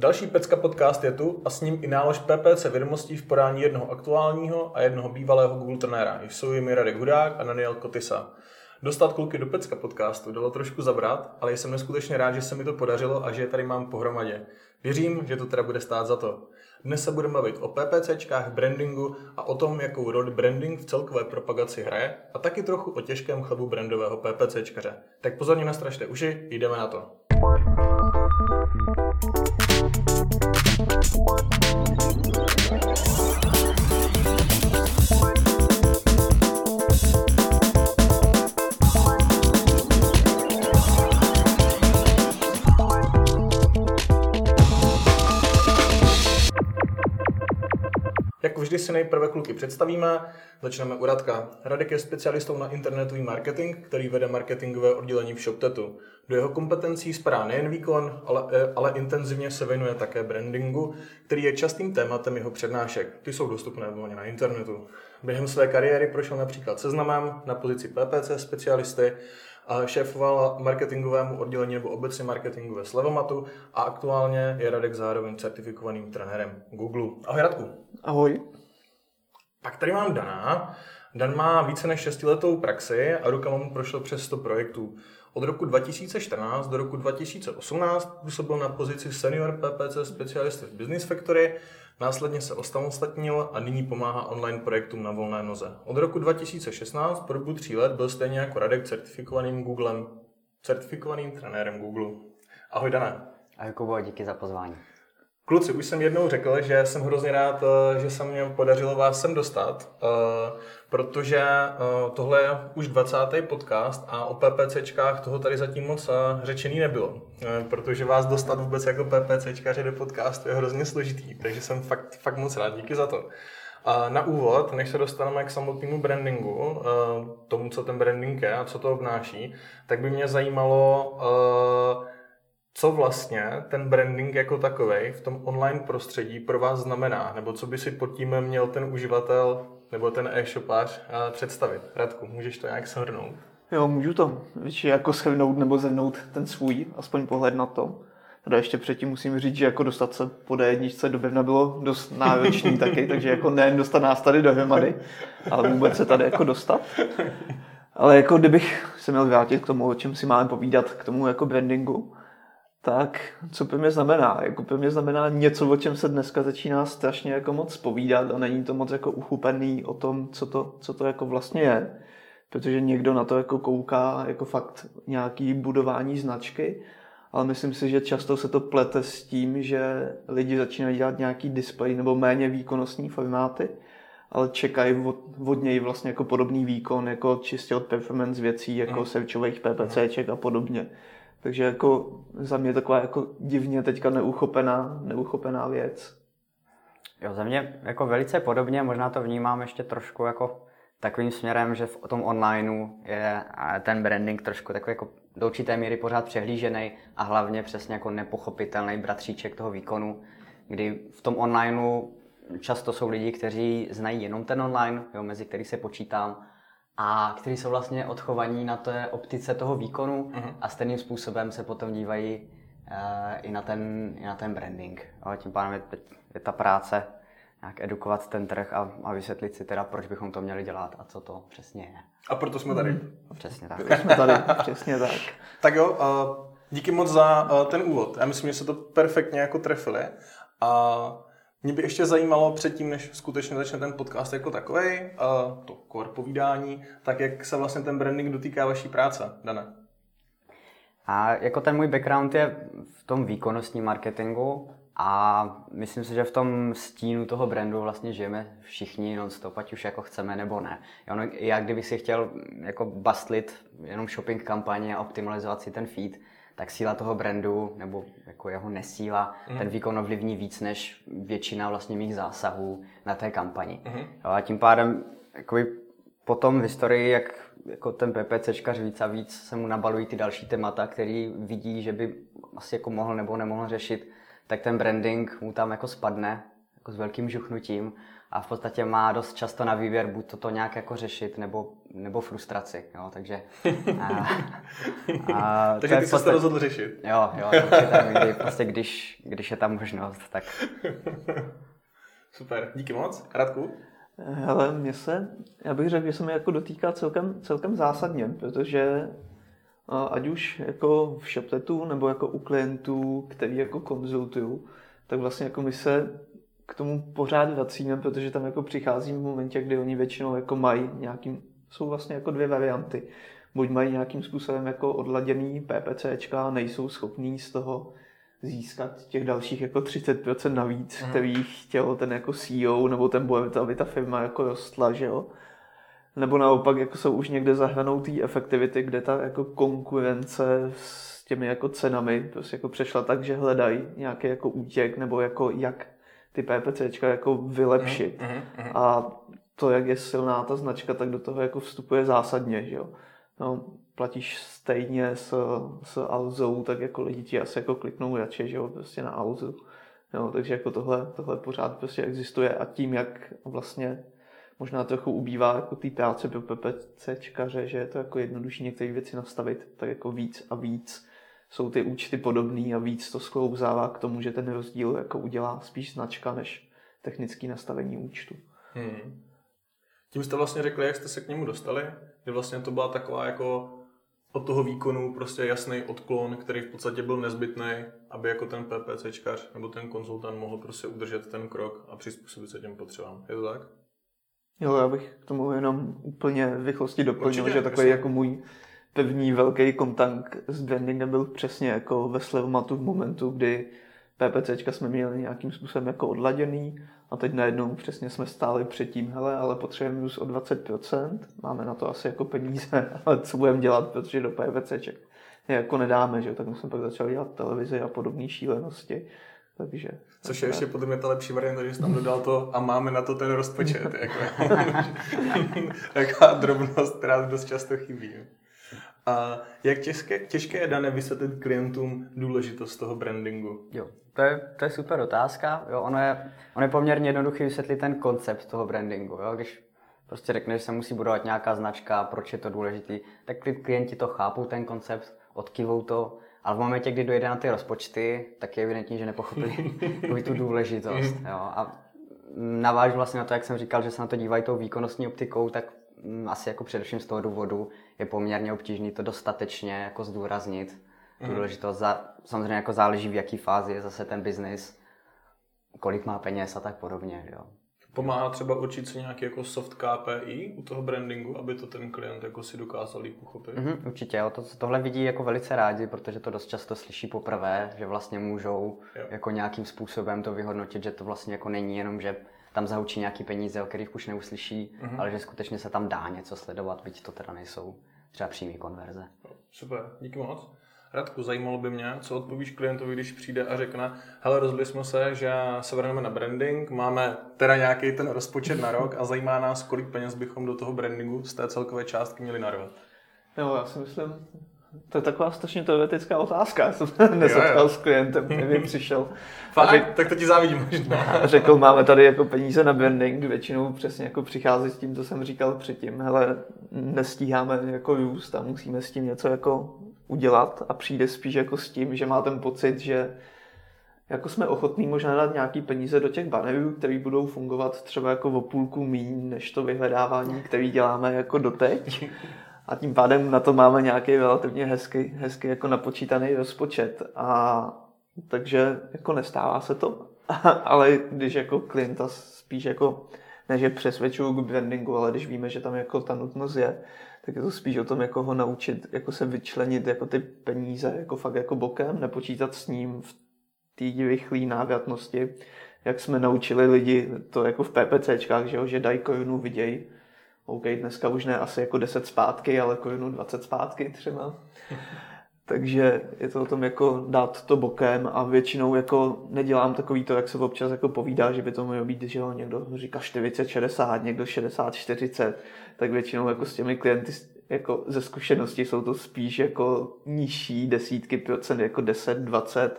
Další Pecka podcast je tu a s ním i nálož PPC vědomostí v podání jednoho aktuálního a jednoho bývalého Google trenéra. Jsou jimi Radek Hudák a Daniel Kotisa. Dostat kluky do Pecka podcastu dalo trošku zabrat, ale jsem neskutečně rád, že se mi to podařilo a že je tady mám pohromadě. Věřím, že to teda bude stát za to. Dnes se budeme bavit o PPCčkách, brandingu a o tom, jakou roli branding v celkové propagaci hraje a taky trochu o těžkém chlebu brandového PPCčkaře. Tak pozorně nastražte uši, jdeme na to. Thank you. Si nejprve kluky představíme. Začneme u Radka. Radek je specialistou na internetový marketing, který vede marketingové oddělení v ShopTetu. Do jeho kompetencí spadá nejen výkon, ale, eh, ale intenzivně se věnuje také brandingu, který je častým tématem jeho přednášek. Ty jsou dostupné volně na internetu. Během své kariéry prošel například seznamem na pozici PPC specialisty, a šéfoval marketingovému oddělení nebo obecně marketingu ve Slevomatu a aktuálně je Radek zároveň certifikovaným trenérem Google. Ahoj Radku. Ahoj. Pak tady mám Dana. Dan má více než 6 letou praxi a rukama mu prošlo přes 100 projektů. Od roku 2014 do roku 2018 působil na pozici senior PPC specialisty v Business Factory, následně se osamostatnil a nyní pomáhá online projektům na volné noze. Od roku 2016 po dobu tří let byl stejně jako Radek certifikovaným Googlem, certifikovaným trenérem Google. Ahoj Dané. Ahoj Kubo, díky za pozvání. Kluci, už jsem jednou řekl, že jsem hrozně rád, eh, že se mě podařilo vás sem dostat, eh, protože eh, tohle je už 20. podcast a o PPCčkách toho tady zatím moc řečený nebylo, protože vás dostat vůbec jako PPCčkaře do podcastu je hrozně složitý, takže jsem fakt, fakt moc rád, díky za to. Na úvod, než se dostaneme k samotnému brandingu, tomu, co ten branding je a co to obnáší, tak by mě zajímalo, co vlastně ten branding jako takový v tom online prostředí pro vás znamená, nebo co by si pod tím měl ten uživatel nebo ten e-shopář eh, představit. Radku, můžeš to nějak shrnout? Jo, můžu to. Víš, jako shrnout nebo zhrnout ten svůj, aspoň pohled na to. Teda ještě předtím musím říct, že jako dostat se po D1 do Bevna bylo dost náročný taky, takže jako nejen dostat nás tady dohromady, ale vůbec se tady jako dostat. Ale jako kdybych se měl vrátit k tomu, o čem si máme povídat, k tomu jako brandingu, tak co pro mě znamená? Jako pro mě znamená něco, o čem se dneska začíná strašně jako moc povídat a není to moc jako uchupený o tom, co to, co to jako vlastně je. Protože někdo na to jako kouká jako fakt nějaký budování značky, ale myslím si, že často se to plete s tím, že lidi začínají dělat nějaký display nebo méně výkonnostní formáty, ale čekají od, od něj vlastně jako podobný výkon, jako čistě od performance věcí, jako mm. searchových PPCček a podobně. Takže jako za mě taková jako divně teďka neuchopená, neuchopená věc. Jo, za mě jako velice podobně, možná to vnímám ještě trošku jako takovým směrem, že v tom onlineu je ten branding trošku takový jako do určité míry pořád přehlížený a hlavně přesně jako nepochopitelný bratříček toho výkonu, kdy v tom onlineu často jsou lidi, kteří znají jenom ten online, jo, mezi který se počítám, a kteří jsou vlastně odchovaní na té optice toho výkonu uh-huh. a stejným způsobem se potom dívají uh, i, na ten, i na ten branding. A tím pádem je, je ta práce nějak edukovat ten trh a, a vysvětlit si teda, proč bychom to měli dělat a co to přesně je. A proto jsme tady. Mm. Přesně tak. Proto jsme tady, přesně tak. Tak jo, uh, díky moc za uh, ten úvod. Já myslím, že se to perfektně jako trefili. A mě by ještě zajímalo předtím, než skutečně začne ten podcast jako takový, to core povídání, tak jak se vlastně ten branding dotýká vaší práce, Dane? A jako ten můj background je v tom výkonnostním marketingu a myslím si, že v tom stínu toho brandu vlastně žijeme všichni non-stop, ať už jako chceme nebo ne. Já kdybych si chtěl jako bastlit jenom shopping kampaně a optimalizovat si ten feed, tak síla toho brandu, nebo jako jeho nesíla, mm. ten výkon ovlivní víc než většina vlastně mých zásahů na té kampani. Mm. a tím pádem jakoby potom v historii, jak jako ten PPCčkař víc a víc se mu nabalují ty další témata, který vidí, že by asi jako mohl nebo nemohl řešit, tak ten branding mu tam jako spadne jako s velkým žuchnutím a v podstatě má dost často na výběr buď toto nějak jako řešit, nebo, nebo frustraci, jo, takže... A, a takže ty jsi to rozhodl řešit. Jo, jo, určitě, kdy, prostě když, když je tam možnost, tak... Super, díky moc. Radku? Hele, mě se, já bych řekl, že se mi jako dotýká celkem, celkem zásadně, protože ať už jako v ShopTetu nebo jako u klientů, který jako konzultuju, tak vlastně jako my se k tomu pořád vracíme, protože tam jako přichází v momentě, kdy oni většinou jako mají nějakým, jsou vlastně jako dvě varianty. Buď mají nějakým způsobem jako odladěný PPCčka a nejsou schopní z toho získat těch dalších jako 30% navíc, mm. který chtěl ten jako CEO nebo ten bojem, aby ta firma jako rostla, že jo. Nebo naopak jako jsou už někde zahranou té efektivity, kde ta jako konkurence s těmi jako cenami prostě jako přešla tak, že hledají nějaký jako útěk nebo jako jak ty PPCčka jako vylepšit. Mm, mm, mm. A to, jak je silná ta značka, tak do toho jako vstupuje zásadně, že jo. No, platíš stejně s, s Alzou, tak jako lidi ti asi jako kliknou radši, že jo, prostě na Alzu. Jo, takže jako tohle, tohle pořád prostě existuje a tím, jak vlastně možná trochu ubývá jako té práce pro PPCčkaře, že je to jako jednodušší některé věci nastavit tak jako víc a víc jsou ty účty podobný a víc to sklouzává k tomu, že ten rozdíl jako udělá spíš značka než technické nastavení účtu. Hmm. Tím jste vlastně řekli, jak jste se k němu dostali, že vlastně to byla taková jako od toho výkonu prostě jasný odklon, který v podstatě byl nezbytný, aby jako ten PPCčkař nebo ten konzultant mohl prostě udržet ten krok a přizpůsobit se těm potřebám. Je to tak? Jo, já bych k tomu jenom úplně v rychlosti doplnil, že takový jasný. jako můj první velký kontakt s brandingem byl přesně jako ve Slevmatu v momentu, kdy PPCčka jsme měli nějakým způsobem jako odladěný a teď najednou přesně jsme stáli před tím, hele, ale potřebujeme růst o 20%, máme na to asi jako peníze, ale co budeme dělat, protože do PPCček je jako nedáme, že tak jsme pak začali dělat televizi a podobné šílenosti. Takže, Což je ještě podle mě ta lepší varianta, že jsi tam dodal to a máme na to ten rozpočet. jako, taková drobnost, která dost často chybí. A jak těžké, těžké je dané vysvětlit klientům důležitost toho brandingu? Jo, to je, to je super otázka. Jo, ono, je, ono je poměrně jednoduchý vysvětlit ten koncept toho brandingu. Jo? Když prostě řekne, že se musí budovat nějaká značka, proč je to důležitý, tak klienti to chápou, ten koncept, odkivou to, ale v momentě, kdy dojde na ty rozpočty, tak je evidentní, že nepochopili tu důležitost. Jo? A navážu vlastně na to, jak jsem říkal, že se na to dívají tou výkonnostní optikou, tak Mm, asi jako především z toho důvodu je poměrně obtížný to dostatečně jako zdůraznit. Tu mm. důležitost za, samozřejmě jako záleží v jaký fázi je zase ten biznis, kolik má peněz a tak podobně. Jo. Pomáhá třeba určit si nějaký jako soft KPI u toho brandingu, aby to ten klient jako si dokázal líp pochopit? Mm-hmm, určitě, jo. To, tohle vidí jako velice rádi, protože to dost často slyší poprvé, že vlastně můžou jo. jako nějakým způsobem to vyhodnotit, že to vlastně jako není jenom, že tam zahučí nějaký peníze, o kterých už neuslyší, mm-hmm. ale že skutečně se tam dá něco sledovat, byť to teda nejsou třeba přímý konverze. Super, díky moc. Radku, zajímalo by mě, co odpovíš klientovi, když přijde a řekne, hele, rozhodli jsme se, že se vrhneme na branding, máme teda nějaký ten rozpočet na rok a zajímá nás, kolik peněz bychom do toho brandingu z té celkové částky měli narvat. Jo, já si myslím, to je taková strašně teoretická otázka. Já jsem nesetkal s klientem, který přišel. Fakt? Řek, tak to ti závidím možná. Řekl, máme tady jako peníze na branding, většinou přesně jako přichází s tím, co jsem říkal předtím. Hele, nestíháme jako růst a musíme s tím něco jako udělat a přijde spíš jako s tím, že má ten pocit, že jako jsme ochotní možná dát nějaký peníze do těch banerů, které budou fungovat třeba jako o půlku míň, než to vyhledávání, který děláme jako doteď a tím pádem na to máme nějaký relativně hezký, hezký jako napočítaný rozpočet. A takže jako nestává se to, ale když jako klienta spíš jako, ne že přesvědčuju k brandingu, ale když víme, že tam jako ta nutnost je, tak je to spíš o tom, jako ho naučit, jako se vyčlenit jako ty peníze jako fakt jako bokem, nepočítat s ním v té rychlé návratnosti, jak jsme naučili lidi to jako v PPCčkách, že, jo, že dají korunu, vidějí, OK, dneska už ne asi jako 10 zpátky, ale jako jednou 20 zpátky třeba. Takže je to o tom jako dát to bokem a většinou jako nedělám takový to, jak se občas jako povídá, že by to mělo být, že jo, někdo říká 40-60, někdo 60-40, tak většinou jako s těmi klienty jako ze zkušenosti jsou to spíš jako nižší desítky procent, jako 10-20,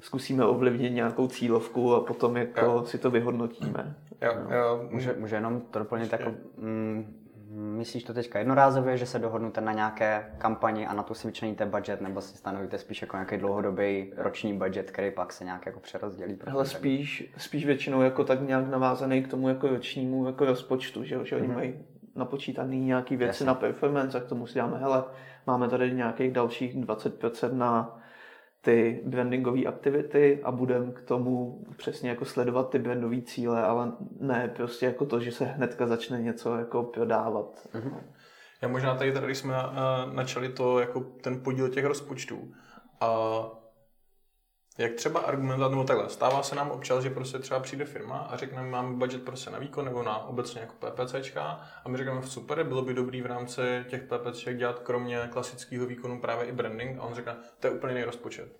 zkusíme ovlivnit nějakou cílovku a potom jako Jo. si to vyhodnotíme. Jo, jo, Může, může jenom to doplnit jako, mm, myslíš to teďka jednorázově, že se dohodnete na nějaké kampani a na tu si vyčleníte budget, nebo si stanovíte spíš jako nějaký dlouhodobý roční budget, který pak se nějak jako přerozdělí? Hele, spíš, spíš většinou jako tak nějak navázaný k tomu jako ročnímu jako rozpočtu, že, jo, že oni mají napočítaný nějaký věci Jasně. na performance a k tomu si dáme, hele, máme tady nějakých dalších 20% na ty brandingové aktivity a budeme k tomu přesně jako sledovat ty brandové cíle, ale ne prostě jako to, že se hnedka začne něco jako prodávat. Já možná tady, tady jsme uh, načali to jako ten podíl těch rozpočtů. A jak třeba argumentovat, nebo takhle, stává se nám občas, že prostě třeba přijde firma a řekne, máme budget prostě na výkon nebo na obecně jako PPCčka a my řekneme, super, bylo by dobrý v rámci těch PPCček dělat kromě klasického výkonu právě i branding a on říká, to je úplně jiný rozpočet.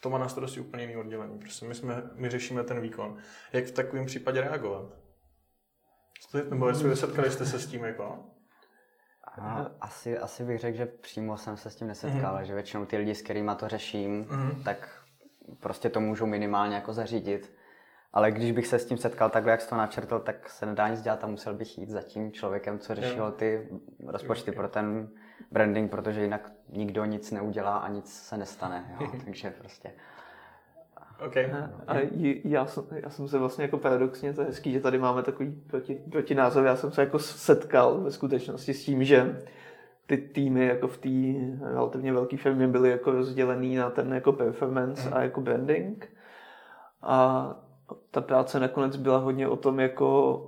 To má na starosti úplně jiný oddělení. Prostě my, jsme, my řešíme ten výkon. Jak v takovém případě reagovat? Nebo jestli setkali jste se s tím jako? A asi, asi bych řekl, že přímo jsem se s tím nesetkal, Mhm. že většinou ty lidi, s kterými to řeším, Mhm. tak prostě to můžou minimálně jako zařídit. Ale když bych se s tím setkal takhle, jak jsi to načrtl, tak se nedá nic dělat a musel bych jít za tím člověkem, co řešil ty rozpočty pro ten branding, protože jinak nikdo nic neudělá a nic se nestane. Jo? Takže prostě OK. A j- já jsem, já jsem se vlastně jako paradoxně, to je hezký, že tady máme takový proti, protinázor, já jsem se jako setkal ve skutečnosti s tím, že ty týmy jako v té relativně velké firmě byly jako rozdělený na ten jako performance a jako branding. A ta práce nakonec byla hodně o tom, jako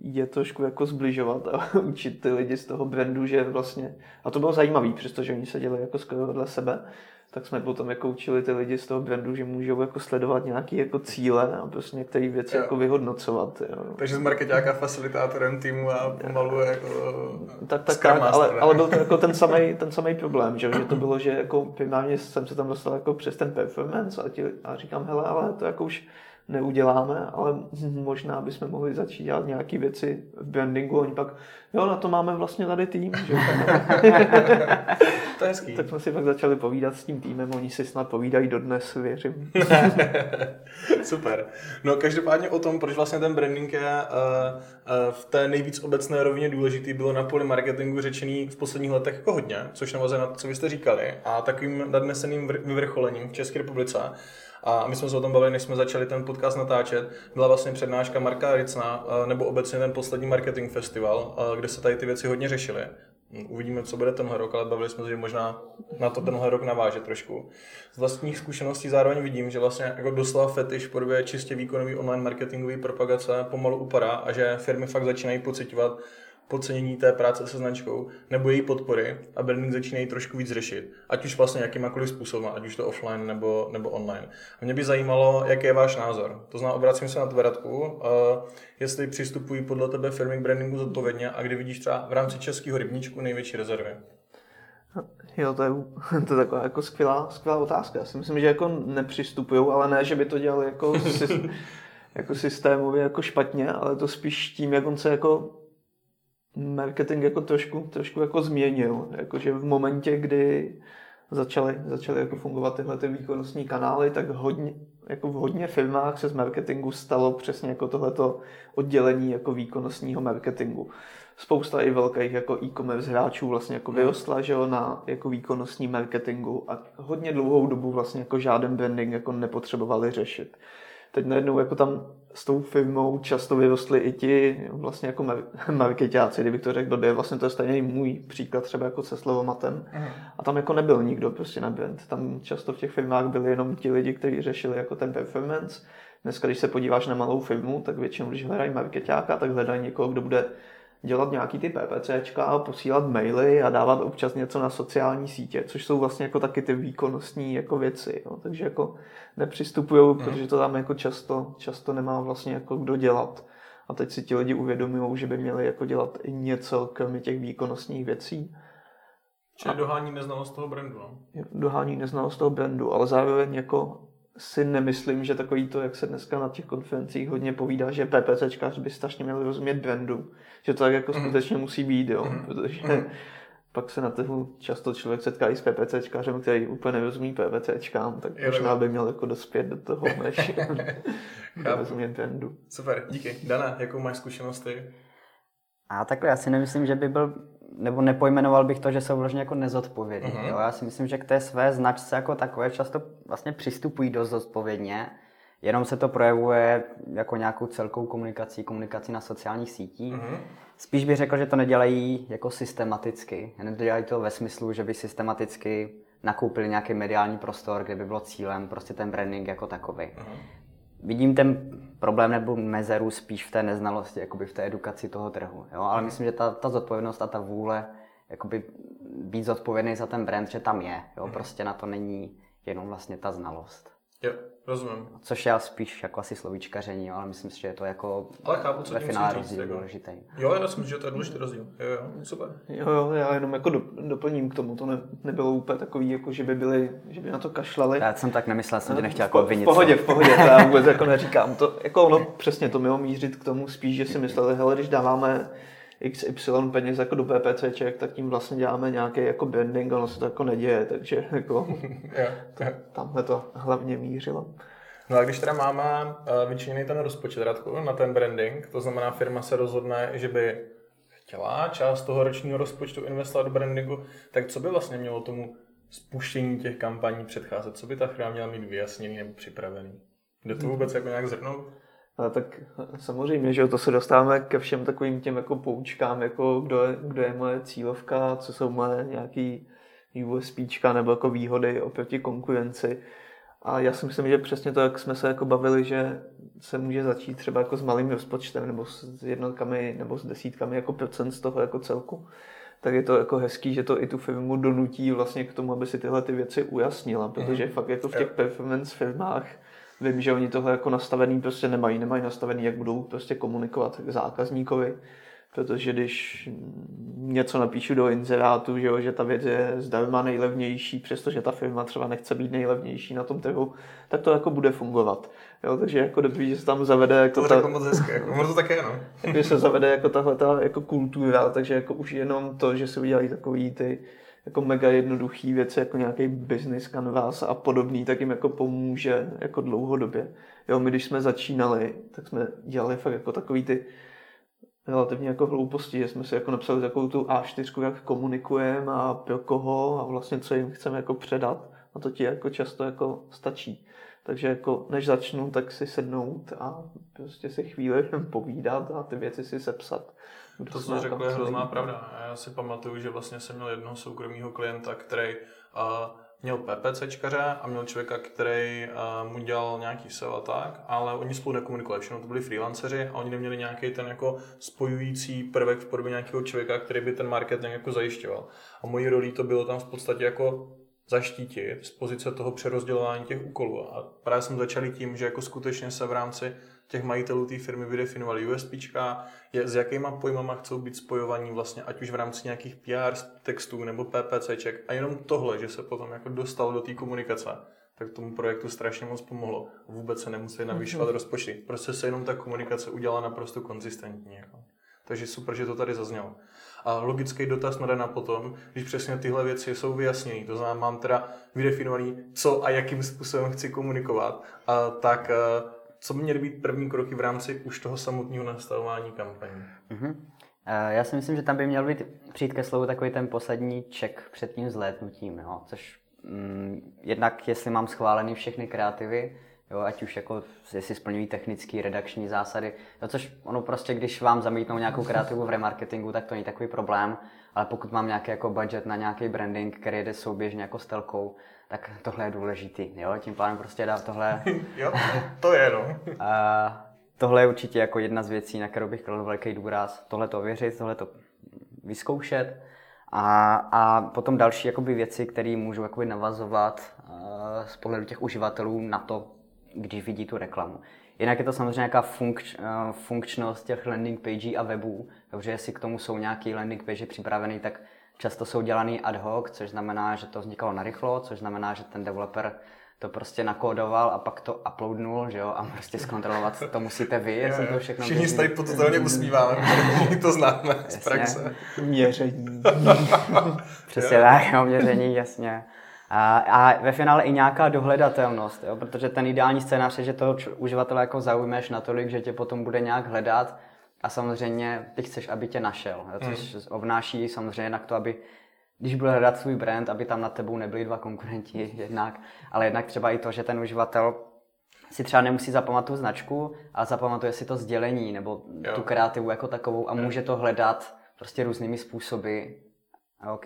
je trošku jako zbližovat a učit ty lidi z toho brandu, že vlastně, a to bylo zajímavé, přestože oni seděli jako skoro vedle sebe, tak jsme potom jako učili ty lidi z toho brandu, že můžou jako sledovat nějaké jako cíle a prostě některé věci Jo. jako vyhodnocovat. Jo. Takže z marketáka facilitátorem týmu a pomalu jako Tak, tak, tak ale, ale byl to jako ten samý, ten samý problém, že, že to bylo, že jako primárně jsem se tam dostal jako přes ten performance a, ti, a říkám, hele, ale to jako už neuděláme, ale možná bychom mohli začít dělat nějaké věci v brandingu. Oni pak, jo, na to máme vlastně tady tým. Že? to je hezký. tak jsme si pak začali povídat s tím týmem, oni si snad povídají dodnes, věřím. Super. No každopádně o tom, proč vlastně ten branding je uh, uh, v té nejvíc obecné rovině důležitý, bylo na poli marketingu řečený v posledních letech jako hodně, což navazuje na to, co vy jste říkali. A takovým nadneseným vr- vyvrcholením v České republice a my jsme se o tom bavili, než jsme začali ten podcast natáčet, byla vlastně přednáška Marka Ricna, eh, nebo obecně ten poslední marketing festival, eh, kde se tady ty věci hodně řešily. Uvidíme, co bude tenhle rok, ale bavili jsme se, že možná na to tenhle rok naváže trošku. Z vlastních zkušeností zároveň vidím, že vlastně jako doslova fetiš v podobě čistě výkonový online marketingový propagace pomalu upadá a že firmy fakt začínají pocitovat podcenění té práce se značkou nebo její podpory a branding začínají trošku víc řešit. Ať už vlastně jakýmkoliv způsobem, ať už to offline nebo, nebo online. A mě by zajímalo, jaký je váš názor. To znamená, obracím se na tebe, Radku, uh, jestli přistupují podle tebe firmy k brandingu zodpovědně a kdy vidíš třeba v rámci českého rybníčku největší rezervy. Jo, to je, to je taková jako skvělá, skvělá otázka. Já si myslím, že jako nepřistupují, ale ne, že by to dělali jako, jako systémově jako špatně, ale to spíš tím, jak on se jako marketing jako trošku, trošku jako změnil. Jakože v momentě, kdy začaly, začaly jako fungovat tyhle ty výkonnostní kanály, tak hodně, jako v hodně firmách se z marketingu stalo přesně jako tohleto oddělení jako výkonnostního marketingu. Spousta i velkých jako e-commerce hráčů vlastně jako vyrostla, že jo, na jako výkonnostní marketingu a hodně dlouhou dobu vlastně jako žádný branding jako nepotřebovali řešit. Teď najednou jako tam s tou firmou často vyrostli i ti vlastně jako mar- marketáci, kdybych to řekl blbě, vlastně to je stejný můj příklad třeba jako se slovomatem. A tam jako nebyl nikdo prostě na brand. Tam často v těch firmách byli jenom ti lidi, kteří řešili jako ten performance. Dneska, když se podíváš na malou firmu, tak většinou, když hledají marketáka, tak hledají někoho, kdo bude dělat nějaký ty PPCčka, posílat maily a dávat občas něco na sociální sítě, což jsou vlastně jako taky ty výkonnostní jako věci. Jo. Takže jako nepřistupují, protože to tam jako často, často nemá vlastně jako kdo dělat. A teď si ti lidi uvědomují, že by měli jako dělat i něco kromě těch výkonnostních věcí. Čili dohání neznalost toho brandu. No? Dohání neznalost toho brandu, ale zároveň jako si nemyslím, že takový to, jak se dneska na těch konferencích hodně povídá, že PPCčkář by strašně měli rozumět brandu, že to tak jako Mhm. skutečně musí být, jo, protože pak se na trhu často člověk setká i s PPCčkářem, který úplně nerozumí PPCčkám, tak Jo, možná by měl jako dospět do toho, než rozumět trendu. Super, díky. Dana, jakou máš zkušenost ty? A takhle, já si nemyslím, že by byl, nebo nepojmenoval bych to, že jsou vložně jako nezodpovědní. Mhm. Jo? Já si myslím, že k té své značce jako takové často vlastně přistupují dost zodpovědně, jenom se to projevuje jako nějakou celkou komunikací, komunikací na sociálních sítích. Mhm. Spíš bych řekl, že to nedělají jako systematicky. Nedělají to ve smyslu, že by systematicky nakoupili nějaký mediální prostor, kde by bylo cílem prostě ten branding jako takový. Mhm. Vidím ten problém nebo mezeru spíš v té neznalosti, jakoby v té edukaci toho trhu. Jo? Ale myslím, že ta, ta zodpovědnost a ta vůle jakoby být zodpovědný za ten brand, že tam je. Jo? Prostě na to není jenom vlastně ta znalost. Jo, rozumím. Což je spíš jako asi slovíčkaření, ale myslím si, že je to jako Ale chápu, co ve finále rozdíl jako. důležitý. Jo, já si myslím, že to je důležitý rozdíl. Jo, jo, super. Jo, jo, já jenom jako do, doplním k tomu, to ne, nebylo úplně takový, jako že by byli, že by na to kašlali. Já jsem tak nemyslel, jsem tě nechtěl v, jako obvinit. v pohodě, v pohodě, to já vůbec jako neříkám. To, jako ono, přesně to mělo mířit k tomu spíš, že si mysleli, hele, když dáváme XY peněz jako do PPCček, tak tím vlastně děláme nějaký jako branding, ono se to jako neděje, takže jako tamhle to hlavně mířilo. No a když teda máme uh, vyčiněný ten rozpočet Radku, na ten branding, to znamená firma se rozhodne, že by chtěla část toho ročního rozpočtu investovat do brandingu, tak co by vlastně mělo tomu spuštění těch kampaní předcházet? Co by ta firma měla mít vyjasněný nebo připravený? Jde to vůbec jako nějak zhrnout? Ale tak samozřejmě, že to se dostáváme ke všem takovým těm jako poučkám, jako kdo je, kdo je moje cílovka, co jsou moje nějaký USPčka nebo jako výhody oproti konkurenci. A já si myslím, že přesně to, jak jsme se jako bavili, že se může začít třeba jako s malým rozpočtem nebo s jednotkami nebo s desítkami jako procent z toho jako celku, tak je to jako hezký, že to i tu firmu donutí vlastně k tomu, aby si tyhle ty věci ujasnila, protože fakt jako v těch performance firmách vím, že oni tohle jako nastavený prostě nemají, nemají nastavený, jak budou prostě komunikovat k zákazníkovi, protože když něco napíšu do inzerátu, že, jo, že ta věc je zdarma nejlevnější, přestože ta firma třeba nechce být nejlevnější na tom trhu, tak to jako bude fungovat. Jo, takže jako dobrý, že se tam zavede jako To ta, řekl moc hezké, jako, to také, no. že se zavede jako tahle ta jako kultura, takže jako už jenom to, že se udělají takový ty jako mega jednoduchý věci, jako nějaký business canvas a podobný, tak jim jako pomůže jako dlouhodobě. Jo, my když jsme začínali, tak jsme dělali fakt jako takový ty relativně jako hlouposti, že jsme si jako napsali takovou tu A4, jak komunikujeme a pro koho a vlastně co jim chceme jako předat a to ti jako často jako stačí. Takže jako než začnu, tak si sednout a prostě si chvíli povídat a ty věci si sepsat. Kdo To, co řekl, je hrozná pravda. Já si pamatuju, že vlastně jsem měl jednoho soukromého klienta, který uh, měl PPCčkaře a měl člověka, který uh, mu dělal nějaký SEO a tak, ale oni spolu nekomunikovali, všechno to byli freelanceři a oni neměli nějaký ten jako spojující prvek v podobě nějakého člověka, který by ten marketing jako zajišťoval. A mojí rolí to bylo tam v podstatě jako zaštítit z pozice toho přerozdělování těch úkolů. A právě jsme začali tím, že jako skutečně se v rámci těch majitelů té firmy vydefinovali USPčka, je, s jakýma pojmama chcou být spojovaní vlastně, ať už v rámci nějakých PR textů nebo PPCček. A jenom tohle, že se potom jako dostalo do té komunikace, tak tomu projektu strašně moc pomohlo. Vůbec se nemuseli navyšovat rozpočty. Prostě se jenom ta komunikace udělala naprosto konzistentní. Jako. Takže super, že to tady zaznělo. A logický dotaz na Dana potom, když přesně tyhle věci jsou vyjasněné, to znamená, mám teda vydefinovaný, co a jakým způsobem chci komunikovat, a tak a, co by měly být první kroky v rámci už toho samotného nastavování kampaní? Mhm. Eh, Já si myslím, že tam by měl být přijít ke slovu takový ten poslední ček před tím zlétnutím, jo? což mm, jednak, jestli mám schválený všechny kreativy, jo, ať už jako, jestli splňují technické, redakční zásady, jo, což ono prostě, když vám zamítnou nějakou kreativu v remarketingu, tak to není takový problém, ale pokud mám nějaký jako budget na nějaký branding, který jde souběžně jako s telkou, tak tohle je důležitý, jo, tím pádem prostě dát tohle jo, to je no. a tohle je určitě jako jedna z věcí, na kterou bych kladl velký důraz. Tohle to ověřit, tohle to vyzkoušet. A, a potom další jakoby věci, které můžou jakoby navazovat uh, z pohledu těch uživatelů na to, když vidí tu reklamu. Jinak je to samozřejmě nějaká funkč, uh, funkčnost těch landing page a webů, takže jestli k tomu jsou nějaký landing page připravený, tak často jsou dělaný ad hoc, což znamená, že to vznikalo narychlo, což znamená, že ten developer to prostě nakódoval a pak to uploadnul, že jo, a prostě zkontrolovat to musíte vy, jsem to všechno Všichni se tady totálně usmíváme, všichni to známe z praxe. Měření. Přesně tak, jo, měření, jasně. A, a ve finále i nějaká dohledatelnost, jo, protože ten ideální scénář je, že toho uživatele jako zaujmeš natolik, že tě potom bude nějak hledat a samozřejmě ty chceš, aby tě našel, jo, což mm. obnáší samozřejmě na to, aby když bude hledat svůj brand, aby tam nad tebou nebyli dva konkurenti jednak, ale jednak třeba i to, že ten uživatel si třeba nemusí zapamatovat značku, ale zapamatuje si to sdělení nebo jo. tu kreativu jako takovou a může to hledat prostě různými způsoby, jo,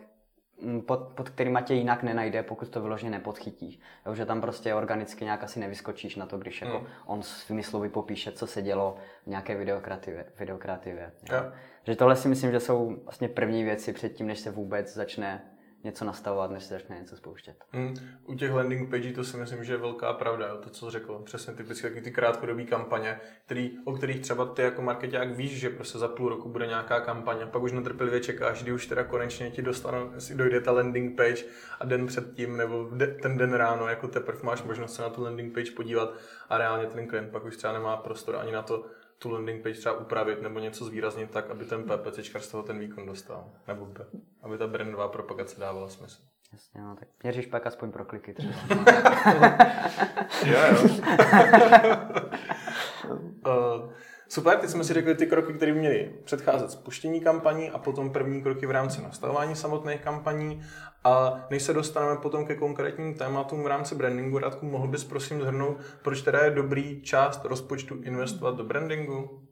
pod, pod kterýma tě jinak nenajde, pokud to vyloženě nepodchytíš. Jo, že tam prostě organicky nějak asi nevyskočíš na to, když jako mm. on svými slovy popíše, co se dělo v nějaké videokreativě. videokreativě jo. Že tohle si myslím, že jsou vlastně první věci předtím, než se vůbec začne něco nastavovat, než se začne něco spouštět. Hmm. U těch landing page to si myslím, že je velká pravda, jo, to, co řekl. Přesně typicky taky ty krátkodobé kampaně, který, o kterých třeba ty jako marketák víš, že prostě za půl roku bude nějaká kampaně, pak už netrpělivě čekáš, kdy už teda konečně ti dostanou, si dojde ta landing page a den předtím nebo de, ten den ráno, jako teprve máš možnost se na tu landing page podívat a reálně ten klient pak už třeba nemá prostor ani na to tu landing page třeba upravit nebo něco zvýraznit tak, aby ten PPCčkar z toho ten výkon dostal. Nebo aby ta brandová propagace dávala smysl. Jasně, no, tak měříš pak aspoň pro kliky třeba. jo, jo. uh, Super, teď jsme si řekli ty kroky, které by měly předcházet spuštění kampaní a potom první kroky v rámci nastavování samotných kampaní. A než se dostaneme potom ke konkrétním tématům v rámci brandingu, Radku, mohl bys prosím zhrnout, proč teda je dobrý část rozpočtu investovat do brandingu?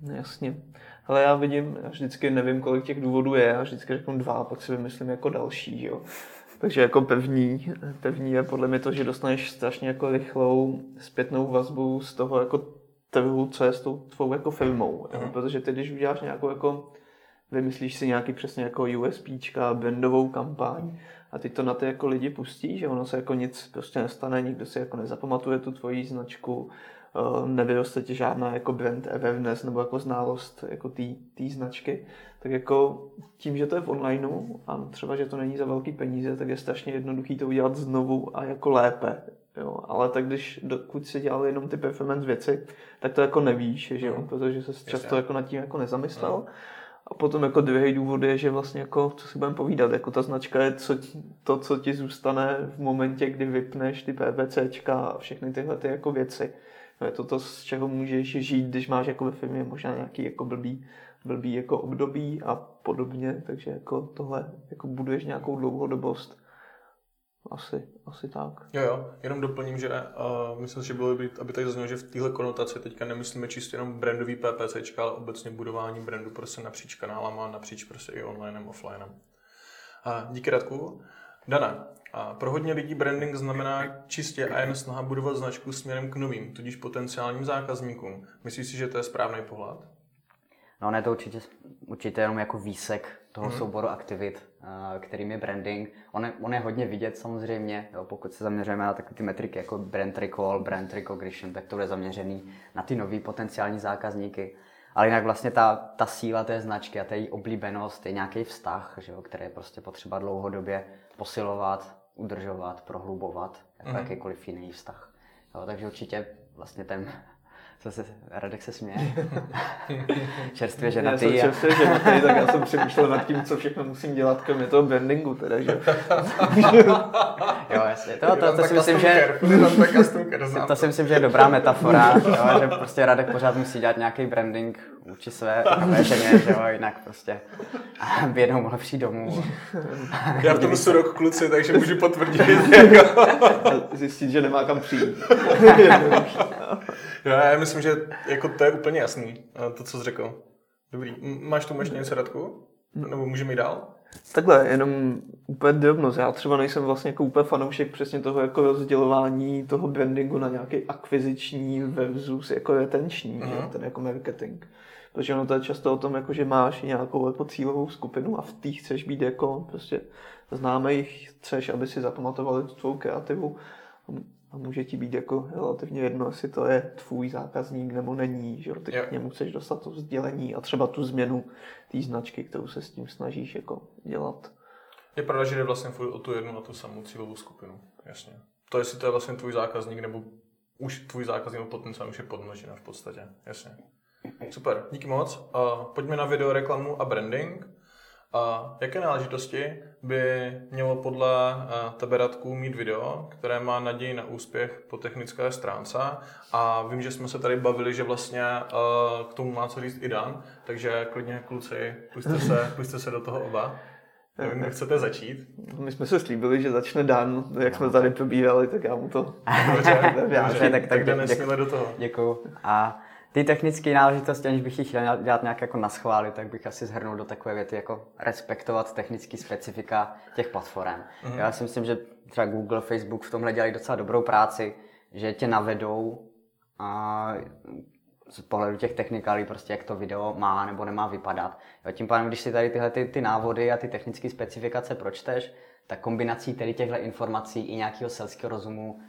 No, jasně. Ale já vidím, já vždycky nevím, kolik těch důvodů je, já vždycky řeknu dva, a pak si vymyslím jako další, jo. Takže jako pevný, pevný je podle mě to, že dostaneš strašně jako rychlou zpětnou vazbu z toho jako trhu, co je s tou tvou jako filmou. Uh-huh. Protože ty, když uděláš nějakou jako, vymyslíš si nějaký přesně jako USPčka, brandovou kampaň a ty to na ty jako lidi pustí, že ono se jako nic prostě nestane, nikdo si jako nezapamatuje tu tvoji značku, uh, nevyroste ti žádná jako brand awareness nebo jako znalost jako té značky, tak jako tím, že to je v onlineu a třeba, že to není za velký peníze, tak je strašně jednoduchý to udělat znovu a jako lépe. Jo, ale tak když, dokud si dělal jenom ty performance věci, tak to jako nevíš, že jo, mm. protože se často jako nad tím jako nezamyslel. Mm. A potom jako druhý důvod je, že vlastně jako, co si budeme povídat, jako ta značka je co, to, co ti zůstane v momentě, kdy vypneš ty PVCčka a všechny tyhle ty jako věci. No je to to, z čeho můžeš žít, když máš jako ve firmě možná nějaký jako blbý, blbý jako období a podobně, takže jako tohle jako buduješ nějakou dlouhodobost asi, asi tak. Jo, jo, jenom doplním, že uh, myslím, že bylo by, aby tady zaznělo, že v téhle konotaci teďka nemyslíme čistě jenom brandový PPC, ale obecně budování brandu prostě napříč kanálama, napříč prostě i online, offline. A díky Radku. Dana, a pro hodně lidí branding znamená čistě a jen snaha budovat značku směrem k novým, tudíž potenciálním zákazníkům. Myslíš si, že to je správný pohled? No ne, to určitě, určitě jenom jako výsek toho hmm. souboru aktivit, kterým je branding. On je, on je hodně vidět samozřejmě, jo, pokud se zaměřujeme na takové ty metriky jako brand recall, brand recognition, tak to bude zaměřený na ty nový potenciální zákazníky. Ale jinak vlastně ta, ta síla té značky a té její oblíbenost je nějaký vztah, že jo, který je prostě potřeba dlouhodobě posilovat, udržovat, prohlubovat, jako mm. jakýkoliv jiný vztah. Jo, takže určitě vlastně ten co se, Radek se směje. čerstvě ženatý. Já jsem čerstvě ženatý, tak já jsem přemýšlel nad tím, co všechno musím dělat, kromě toho brandingu teda, že? jo, jasně. To, to, to, si myslím, že... to si myslím, že je dobrá metafora, jo, že prostě Radek pořád musí dělat nějaký branding vůči své ženě, že jo, jinak prostě by jednou mohl přijít domů. Já v tom jsou rok kluci, takže můžu potvrdit. Zjistit, že nemá kam přijít. Jo, já myslím, že jako to je úplně jasný, to, co jsi řekl. Dobrý. Máš tu ještě něco, Radku? Nebo můžeme jít dál? Takhle, jenom úplně drobnost. Já třeba nejsem vlastně jako úplně fanoušek přesně toho jako rozdělování toho brandingu na nějaký akviziční versus jako retenční, uh-huh. ten jako marketing. Protože ono to je často o tom, jako, že máš nějakou jako cílovou skupinu a v té chceš být jako prostě známých, chceš, aby si zapamatovali tu tvou kreativu a může ti být jako relativně jedno, jestli to je tvůj zákazník nebo není, že jo? Ty k němu chceš dostat to sdělení a třeba tu změnu té značky, kterou se s tím snažíš jako dělat. Je pravda, že jde vlastně o tu jednu a tu samou cílovou skupinu, jasně. to, jestli to je vlastně tvůj zákazník, nebo už tvůj zákazník nebo potenciál už je podmnožina v podstatě. Jasně. Super, díky moc. Uh, pojďme na video reklamu a branding. A jaké náležitosti by mělo podle uh, tebe Radku mít video, které má naději na úspěch po technické stránce? A vím, že jsme se tady bavili, že vlastně uh, k tomu má co říct i Dan, takže klidně kluci, puste se, puste se do toho oba. Nevím, jak chcete začít. My jsme se slíbili, že začne Dan, jak jsme tady probírali, tak já mu to... Dobře, Dobře, dobře, tak- tak tak děk- nesmíme do toho. Děkuju. A ty technické náležitosti, aniž bych jich chtěl dělat nějak jako na schvály, tak bych asi zhrnul do takové věty jako respektovat technické specifika těch platform. Mm-hmm. Já si myslím, že třeba Google, Facebook v tomhle dělají docela dobrou práci, že tě navedou a z pohledu těch technikálí, prostě jak to video má nebo nemá vypadat. Jo, tím pádem, když si tady tyhle ty, ty návody a ty technické specifikace pročteš, tak kombinací tedy těchto informací i nějakého selského rozumu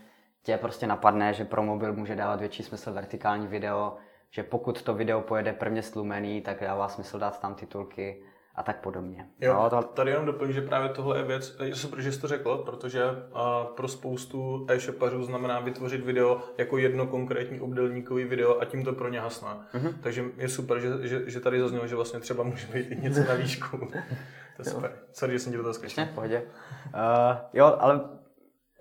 tě prostě napadne, že pro mobil může dávat větší smysl vertikální video, že pokud to video pojede prvně slumený, tak dává smysl dát tam titulky a tak podobně. Jo, No, to, tady jenom doplním, že právě tohle je věc, je super, že jsi to řekl, protože a, pro spoustu e-shopařů znamená vytvořit video jako jedno konkrétní obdelníkový video a tím to pro ně hasne. Mm-hmm. Takže je super, že, že, že tady zaznělo, že vlastně třeba může být i něco na výšku. to je super. Sorry, že jsem ti do toho skočil. Ne, v pohodě. Uh, jo, ale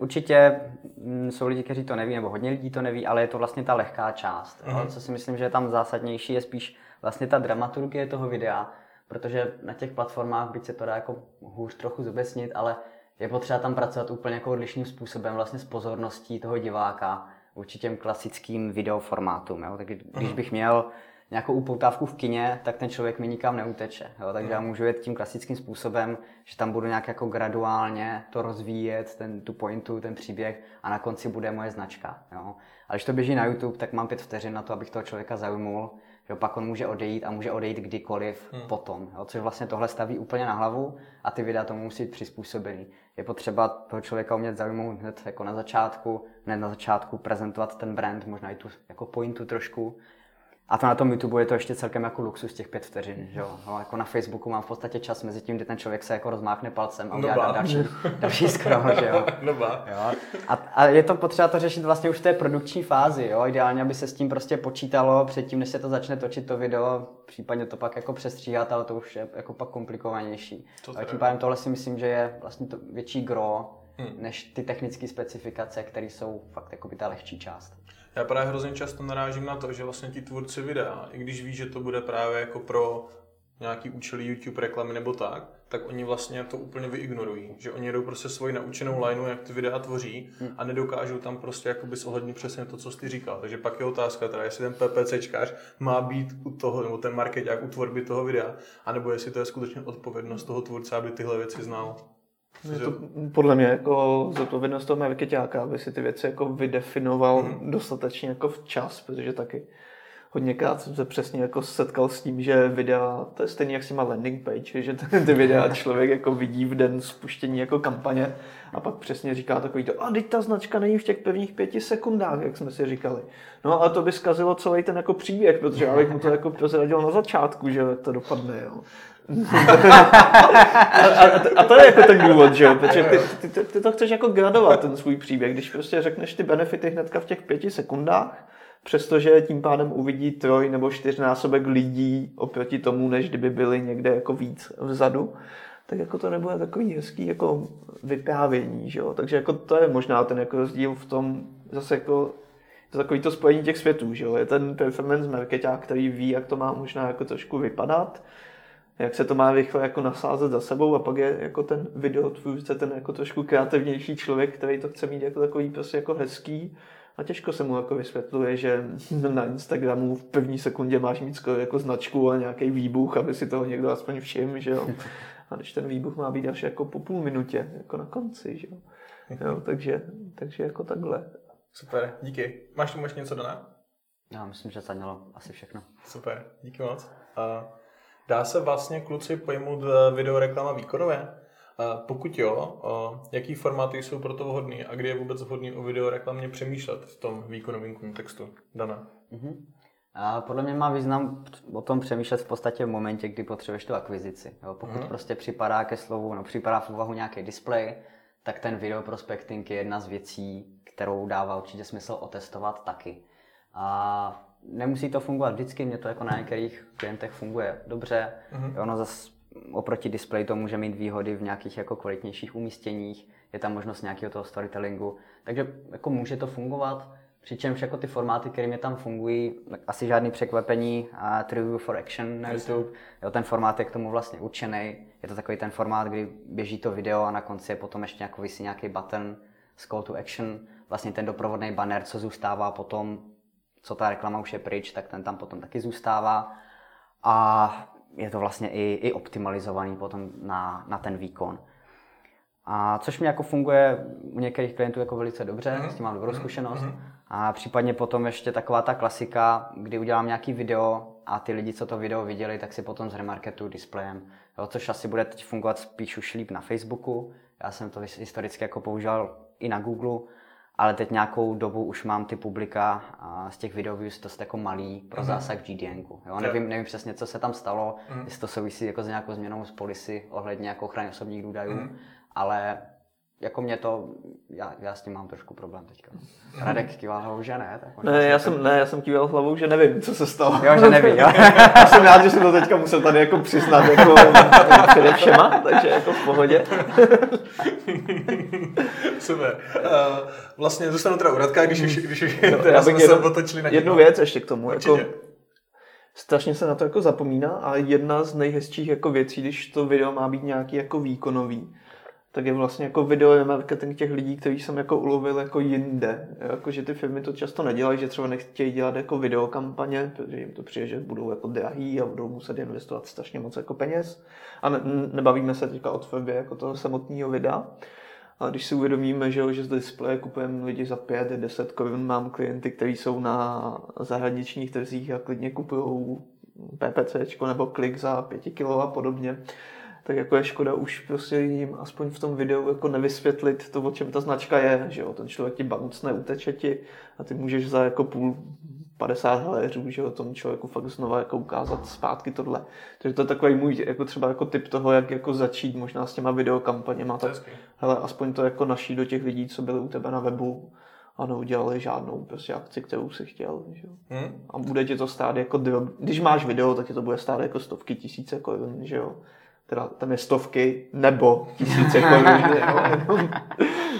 určitě mm, jsou lidi, kteří to neví, nebo hodně lidí to neví, ale je to vlastně ta lehká část. Mm-hmm. Co si myslím, že je tam zásadnější, je spíš vlastně ta dramaturgie toho videa, protože na těch platformách, byť se to dá jako hůř trochu zobecnit, ale je potřeba tam pracovat úplně jako odlišným způsobem, vlastně s pozorností toho diváka, vůči těm klasickým videoformátům. Jo? Takže když bych měl nějakou upoutávku v kině, tak ten člověk mi nikam neuteče. Jo? Takže já můžu jet tím klasickým způsobem, že tam budu nějak jako graduálně to rozvíjet, ten, tu pointu, ten příběh a na konci bude moje značka. Jo? A když to běží na YouTube, tak mám pět vteřin na to, abych toho člověka zaujmul, že pak on může odejít a může odejít kdykoliv hmm. potom. Jo? Což vlastně tohle staví úplně na hlavu a ty videa tomu musí být přizpůsobený. Je potřeba toho člověka umět zaujmout hned jako na začátku, hned na začátku prezentovat ten brand, možná i tu jako pointu trošku. A to na tom YouTube je to ještě celkem jako luxus těch pět vteřin, že jo. No, jako na Facebooku mám v podstatě čas mezi tím, kdy ten člověk se jako rozmáchne palcem a udělá ba. další, další scroll, že jo. No. Jo? A, a, je to potřeba to řešit vlastně už v té produkční fázi, jo? ideálně, aby se s tím prostě počítalo předtím, než se to začne točit to video, případně to pak jako přestříhat, ale to už je jako pak komplikovanější. To teda. tím pádem tohle si myslím, že je vlastně to větší gro, Hmm. než ty technické specifikace, které jsou fakt jako by ta lehčí část. Já právě hrozně často narážím na to, že vlastně ti tvůrci videa, i když ví, že to bude právě jako pro nějaký účely YouTube reklamy nebo tak, tak oni vlastně to úplně vyignorují. Že oni jedou prostě svoji naučenou lineu, jak ty videa tvoří a nedokážou tam prostě jakoby zohlednit přesně to, co jsi ty říkal. Takže pak je otázka teda, jestli ten PPCčkář má být u toho, nebo ten marketák u tvorby toho videa, anebo jestli to je skutečně odpovědnost toho tvůrce, aby tyhle věci znal. Je to podle mě jako zodpovědnost toho marketáka, aby si ty věci jako vydefinoval mm. dostatečně jako včas, protože taky hodněkrát jsem se přesně jako setkal s tím, že videa, to je stejně jak s těma landing page, že ty, videa člověk jako vidí v den spuštění jako kampaně a pak přesně říká takový to, a teď ta značka není v těch prvních pěti sekundách, jak jsme si říkali. No a to by zkazilo celý ten jako příběh, protože já bych mu to jako prozradil na začátku, že to dopadne, jo. A, a, a, to je jako ten důvod, že jo, protože ty, ty, ty, ty to chceš jako gradovat, ten svůj příběh, když prostě řekneš ty benefity hnedka v těch pěti sekundách, přestože tím pádem uvidí troj nebo čtyřnásobek lidí oproti tomu, než kdyby byli někde jako víc vzadu, tak jako to nebude takový hezký jako vyprávění, že jo? takže jako to je možná ten jako rozdíl v tom, zase jako to takový to spojení těch světů, že jo? je ten performance marketák, který ví, jak to má možná jako trošku vypadat, jak se to má rychle jako nasázet za sebou a pak je jako ten videotvůrce, ten jako trošku kreativnější člověk, který to chce mít jako takový prostě jako hezký a těžko se mu jako vysvětluje, že na Instagramu v první sekundě máš mít skoro jako značku a nějaký výbuch, aby si toho někdo aspoň všiml, že jo. A když ten výbuch má být až jako po půl minutě, jako na konci, že jo. jo takže, takže jako takhle. Super, díky. Máš tomu ještě něco dodat? Já myslím, že zaznělo asi všechno. Super, díky moc. A dá se vlastně kluci pojmout eh, videoreklama výkonově? Pokud jo, a jaký formáty jsou pro to vhodný a kdy je vůbec vhodný o videoreklamě přemýšlet v tom výkonovém kontextu? Dana. Mhm. A podle mě má význam o tom přemýšlet v podstatě v momentě, kdy potřebuješ tu akvizici. Jo? Pokud Mhm. prostě připadá ke slovu, no připadá v úvahu nějaký displej, tak ten video prospecting je jedna z věcí, kterou dává určitě smysl otestovat taky. A nemusí to fungovat vždycky, mě to jako na některých klientech funguje dobře. Mm-hmm. Ono zase oproti displeji to může mít výhody v nějakých jako kvalitnějších umístěních, je tam možnost nějakého toho storytellingu, takže jako může to fungovat. Přičemž jako ty formáty, které mě tam fungují, asi žádný překvapení, a Triview for Action na YouTube, jo, ten formát je k tomu vlastně určený. Je to takový ten formát, kdy běží to video a na konci je potom ještě jako vysí nějaký button s call to action, vlastně ten doprovodný banner, co zůstává potom, co ta reklama už je pryč, tak ten tam potom taky zůstává. A je to vlastně i, i optimalizovaný potom na, na ten výkon. A což mi jako funguje u některých klientů jako velice dobře, mm-hmm. s tím mám dobrou mhm. zkušenost. Mm-hmm. A případně potom ještě taková ta klasika, kdy udělám nějaký video a ty lidi, co to video viděli, tak si potom zremarketují displejem. Jo, což asi bude teď fungovat spíš už líp na Facebooku. Já jsem to historicky jako používal i na Google, ale teď nějakou dobu už mám ty publika z těch videoviews dost jako malý pro mm-hmm. zásah v GDN. Jo? Nevím, nevím přesně, co se tam stalo, mm-hmm. jestli to souvisí jako s nějakou změnou z policy ohledně jako ochrany osobních údajů, mm-hmm. ale jako mě to, já, já s tím mám trošku problém teďka. Radek kýval hlavou, že ne? Tak ne, já jsem, ne, já jsem kýval hlavou, že nevím, co se stalo. Jo, že nevím, jo. já jsem rád, že jsem to teďka musel tady jako přiznat jako přede všema, takže jako v pohodě. Super. Uh, vlastně zůstanu teda u Radka, když už, když už no, teda jsme se otočili na Jednu věc ještě k tomu. Jako, strašně se na to jako zapomíná a jedna z nejhezčích jako věcí, když to video má být nějaký jako výkonový, tak je vlastně jako video marketing těch lidí, kteří jsem jako ulovil jako jinde. Jako, že ty firmy to často nedělají, že třeba nechtějí dělat jako videokampaně, protože jim to přijde, že budou jako drahý a budou muset investovat strašně moc jako peněz. A ne, nebavíme se teďka o tvorbě jako toho samotného videa. A když si uvědomíme, že, že z displeje kupujeme lidi za 5-10 korun, mám klienty, kteří jsou na zahraničních trzích a klidně kupují PPC nebo klik za 5 kg a podobně, tak jako je škoda už prostě jim aspoň v tom videu jako nevysvětlit to, o čem ta značka je, že jo, ten člověk ti bancne, uteče ti a ty můžeš za jako půl 50 haléřů, že jo, tomu člověku fakt znova jako ukázat zpátky tohle. Takže to je takový můj jako třeba jako typ toho, jak jako začít možná s těma videokampaněma, tak hele, aspoň to jako naší do těch lidí, co byli u tebe na webu, a neudělali žádnou prostě akci, kterou si chtěl. Že? Hmm. A bude ti to stát jako, když máš video, tak ti to bude stát jako stovky tisíce korun, že jo teda tam je stovky nebo tisíce korun.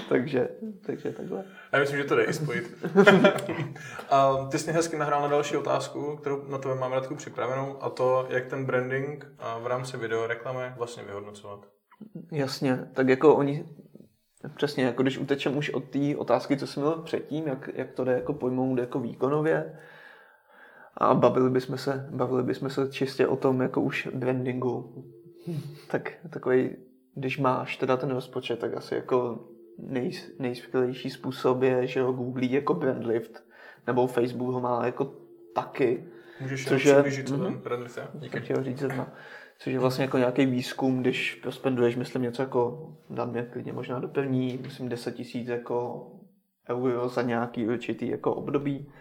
takže, takže takhle. Já myslím, že to jde i spojit. a ty jsi hezky nahrál na další otázku, kterou na to mám Radku připravenou, a to, jak ten branding v rámci videoreklamy vlastně vyhodnocovat. Jasně, tak jako oni Přesně, jako když utečem už od té otázky, co jsem měl předtím, jak, jak to jde jako pojmout jako výkonově, a bavili bychom se, bavili bychom se čistě o tom jako už brandingu, tak takový, když máš teda ten rozpočet, tak asi jako nej, nejskvělejší způsob je, že ho googlí jako brandlift, nebo Facebook ho má jako taky. Můžeš což je, přiblížit, co ten brandlift je? Díky. říct zrovna. Což je vlastně jako nějaký výzkum, když prospenduješ, myslím, něco jako, dám mě klidně možná do první, myslím 10 tisíc jako euro za nějaký určitý jako období,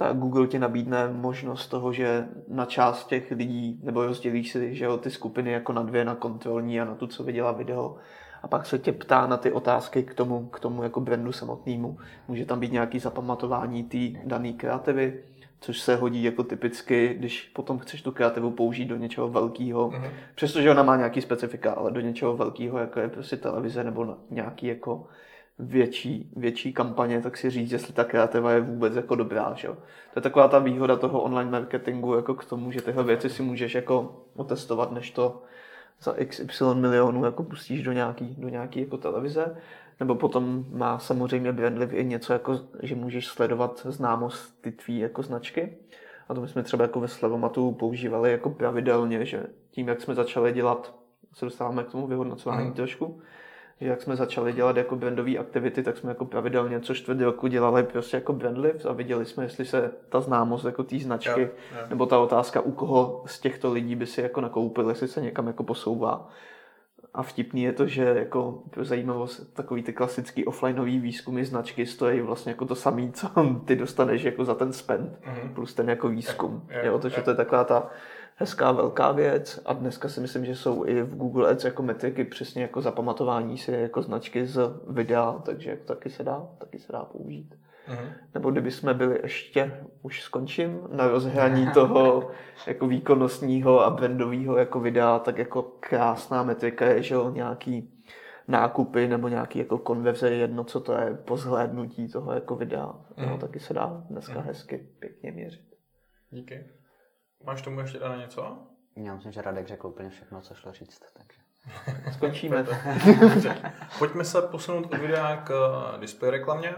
tak Google ti nabídne možnost toho, že na část těch lidí, nebo rozdělíš si že jo, ty skupiny jako na dvě, na kontrolní a na tu, co viděla video, a pak se tě ptá na ty otázky k tomu, k tomu jako brandu samotnému. Může tam být nějaký zapamatování té dané kreativy, což se hodí jako typicky, když potom chceš tu kreativu použít do něčeho velkého, mm-hmm. přestože ona má nějaký specifika, ale do něčeho velkého, jako je prostě televize nebo nějaký jako větší, větší kampaně, tak si říct, jestli ta kreativa je vůbec jako dobrá. Že? To je taková ta výhoda toho online marketingu jako k tomu, že tyhle věci si můžeš jako otestovat, než to za XY milionů jako pustíš do nějaký, do nějaký jako televize. Nebo potom má samozřejmě Brandliv i něco, jako, že můžeš sledovat známost ty tvý jako značky. A to my jsme třeba jako ve Slevomatu používali jako pravidelně, že tím, jak jsme začali dělat, se dostáváme k tomu vyhodnocování mm. trošku, jak jsme začali dělat jako brandové aktivity, tak jsme jako pravidelně co čtvrt roku dělali prostě jako brandlift a viděli jsme, jestli se ta známost jako té značky, jo, jo. nebo ta otázka, u koho z těchto lidí by si jako nakoupil, jestli se někam jako posouvá. A vtipný je to, že jako pro zajímavost takový ty klasický offlineový výzkumy značky stojí vlastně jako to samý, co ty dostaneš jako za ten spend, mm-hmm. plus ten jako výzkum. Jako, jo, jo, to, že to je taková ta hezká velká věc a dneska si myslím, že jsou i v Google Ads jako metriky přesně jako zapamatování si jako značky z videa, takže jako taky se dá, taky se dá použít. Mm-hmm. Nebo kdyby jsme byli ještě, už skončím, na rozhraní toho jako výkonnostního a brandového jako videa, tak jako krásná metrika je, že jo, nějaký nákupy nebo nějaký jako konverze, jedno, co to je, po zhlédnutí toho jako videa. Mm. No, taky se dá dneska mm. hezky pěkně měřit. Díky. Máš tomu ještě na něco? Já myslím, že Radek řekl úplně všechno, co šlo říct. Takže... Skončíme. Pojďme se posunout od videa k eh, display reklamě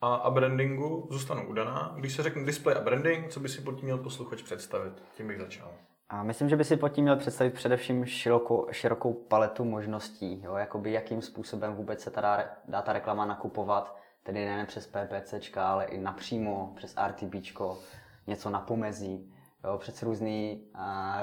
a, a brandingu. Zůstanu udaná. Když se řekne display a branding, co by si pod tím měl posluchač představit? Tím bych začal. A myslím, že by si pod tím měl představit především širokou, širokou paletu možností, jo? Jakoby jakým způsobem vůbec se ta dá, ta reklama nakupovat, tedy nejen přes PPCčka, ale i napřímo přes RTBčko, něco na pomezí, jo? přes různý,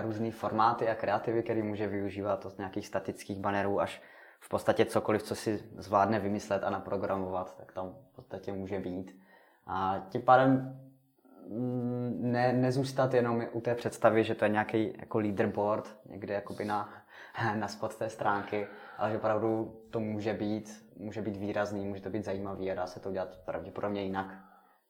různý formáty a kreativy, který může využívat od nějakých statických bannerů až v podstatě cokoliv, co si zvládne vymyslet a naprogramovat, tak tam v podstatě může být. A tím pádem Mm, ne, nezůstat jenom u té představy, že to je nějaký jako leaderboard někde jakoby na, na spod té stránky, ale že opravdu to může být, může být výrazný, může to být zajímavý a dá se to udělat pravděpodobně jinak,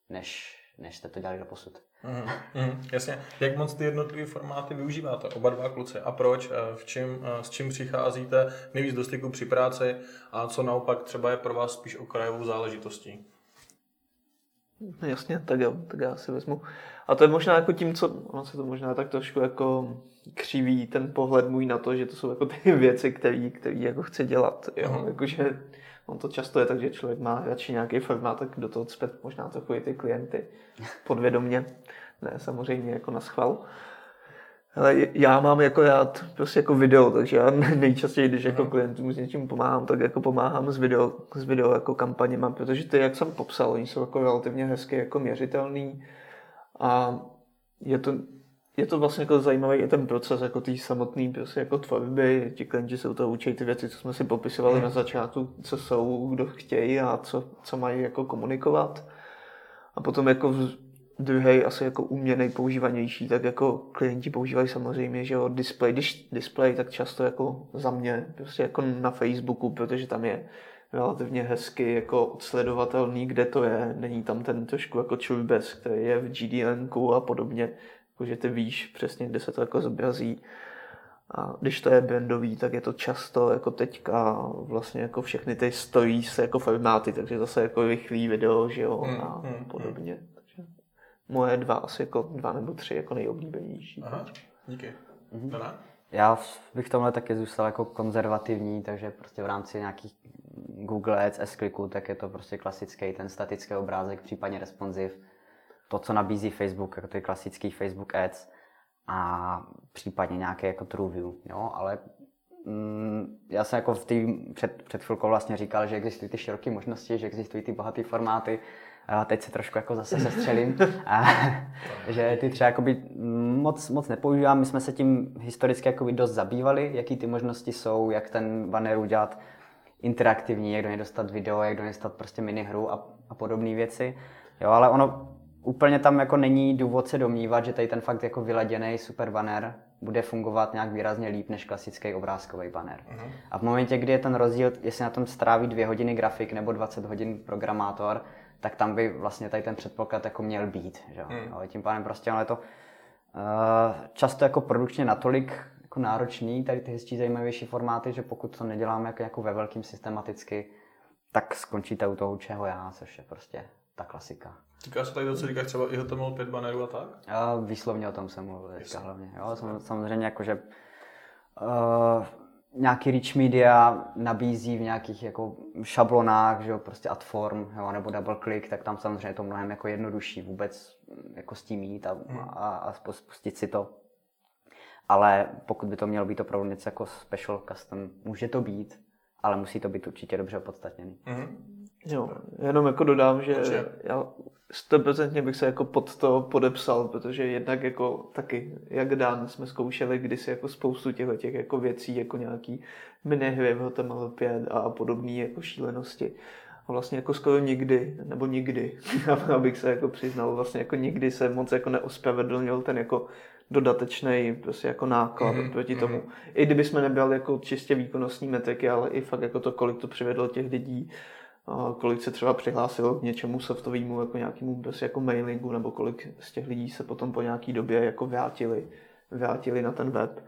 než, než jste to dělali do posud. Mm, mm, jasně. Jak moc ty jednotlivé formáty využíváte, oba dva kluci? A proč? V čím, s čím přicházíte nejvíc do styku při práci a co naopak třeba je pro vás spíš okrajovou záležitostí? No jasně, tak jo, tak já si vezmu. A to je možná jako tím, co, ono se to možná tak trošku jako křiví ten pohled můj na to, že to jsou jako ty věci, které jako chce dělat, jo, uh-huh. jakože on to často je tak, že člověk má radši nějaký formát, tak do toho cpet možná trochu i ty klienty podvědomně, ne samozřejmě jako na schval. Ale já mám jako rád prostě jako video, takže já nejčastěji, když jako klientům s něčím pomáhám, tak jako pomáhám s video, s video jako kampaněma, protože ty, jak jsem popsal, oni jsou jako relativně hezky jako měřitelný a je to, je to vlastně jako zajímavý i ten proces jako tý samotný prostě jako tvorby, ti klienti se u toho učí ty věci, co jsme si popisovali na začátku, co jsou, kdo chtějí a co, co mají jako komunikovat. A potom jako druhý asi jako uměný používanější, tak jako klienti používají samozřejmě, že jo, display, když display, tak často jako za mě, prostě jako na Facebooku, protože tam je relativně hezky jako odsledovatelný, kde to je, není tam ten trošku jako čulbes, který je v GDN a podobně, jakože ty víš přesně, kde se to jako zobrazí. A když to je brandový, tak je to často jako teďka vlastně jako všechny ty stojí se jako formáty, takže zase jako rychlý video, že jo, hmm, a hmm, podobně. Hmm moje dva asi jako dva nebo tři jako nejoblíbenější. Aha, díky. Mm-hmm. Já bych tomhle taky zůstal jako konzervativní, takže prostě v rámci nějakých Google Ads, s tak je to prostě klasický ten statický obrázek, případně responsive. To, co nabízí Facebook, jako ty klasický Facebook Ads a případně nějaké jako true view, jo, ale mm, já jsem jako v tý, před, před chvilkou vlastně říkal, že existují ty široké možnosti, že existují ty bohaté formáty, a teď se trošku jako zase sestřelím, a, že ty třeba jakoby moc, moc nepoužívám. My jsme se tím historicky jakoby dost zabývali, jaký ty možnosti jsou, jak ten banner udělat interaktivní, jak do něj dostat video, jak do něj dostat prostě minihru a, a podobné věci. Jo, ale ono úplně tam jako není důvod se domnívat, že tady ten fakt jako vyladěný super banner bude fungovat nějak výrazně líp než klasický obrázkový banner. Uh-huh. A v momentě, kdy je ten rozdíl, jestli na tom stráví dvě hodiny grafik nebo 20 hodin programátor, tak tam by vlastně tady ten předpoklad jako měl být. Že? Hmm. Ale tím pádem prostě ale to uh, často jako produkčně natolik jako náročný, tady ty hezčí zajímavější formáty, že pokud to neděláme jako, jako ve velkým systematicky, tak skončíte u toho, čeho já, což je prostě ta klasika. Říká se tady to, co říkáš třeba i HTML5 bannerů a tak? A výslovně o tom jsem mluvil teďka hlavně. Jo, samozřejmě jako, že uh, nějaký rich media nabízí v nějakých jako šablonách, že jo, prostě ad form, jo, nebo double click, tak tam samozřejmě je to mnohem jako jednodušší vůbec jako s tím jít a, hmm. a, a spustit si to. Ale pokud by to mělo být opravdu něco jako special custom, může to být, ale musí to být určitě dobře opodstatněný. Hmm. Jo, jenom jako dodám, že já 100% bych se jako pod to podepsal, protože jednak jako taky, jak Dan, jsme zkoušeli kdysi jako spoustu těchto těch jako věcí, jako nějaký minihry v HTML5 a podobné jako šílenosti. A vlastně jako skoro nikdy, nebo nikdy, abych se jako přiznal, vlastně jako nikdy se moc jako neospravedlnil ten jako dodatečný prostě jako náklad mm-hmm. proti tomu. I kdyby jsme nebrali jako čistě výkonnostní metriky, ale i fakt jako to, kolik to přivedlo těch lidí, kolik se třeba přihlásilo k něčemu softovému, jako nějakému prostě jako mailingu, nebo kolik z těch lidí se potom po nějaký době jako vrátili, vrátili na ten web.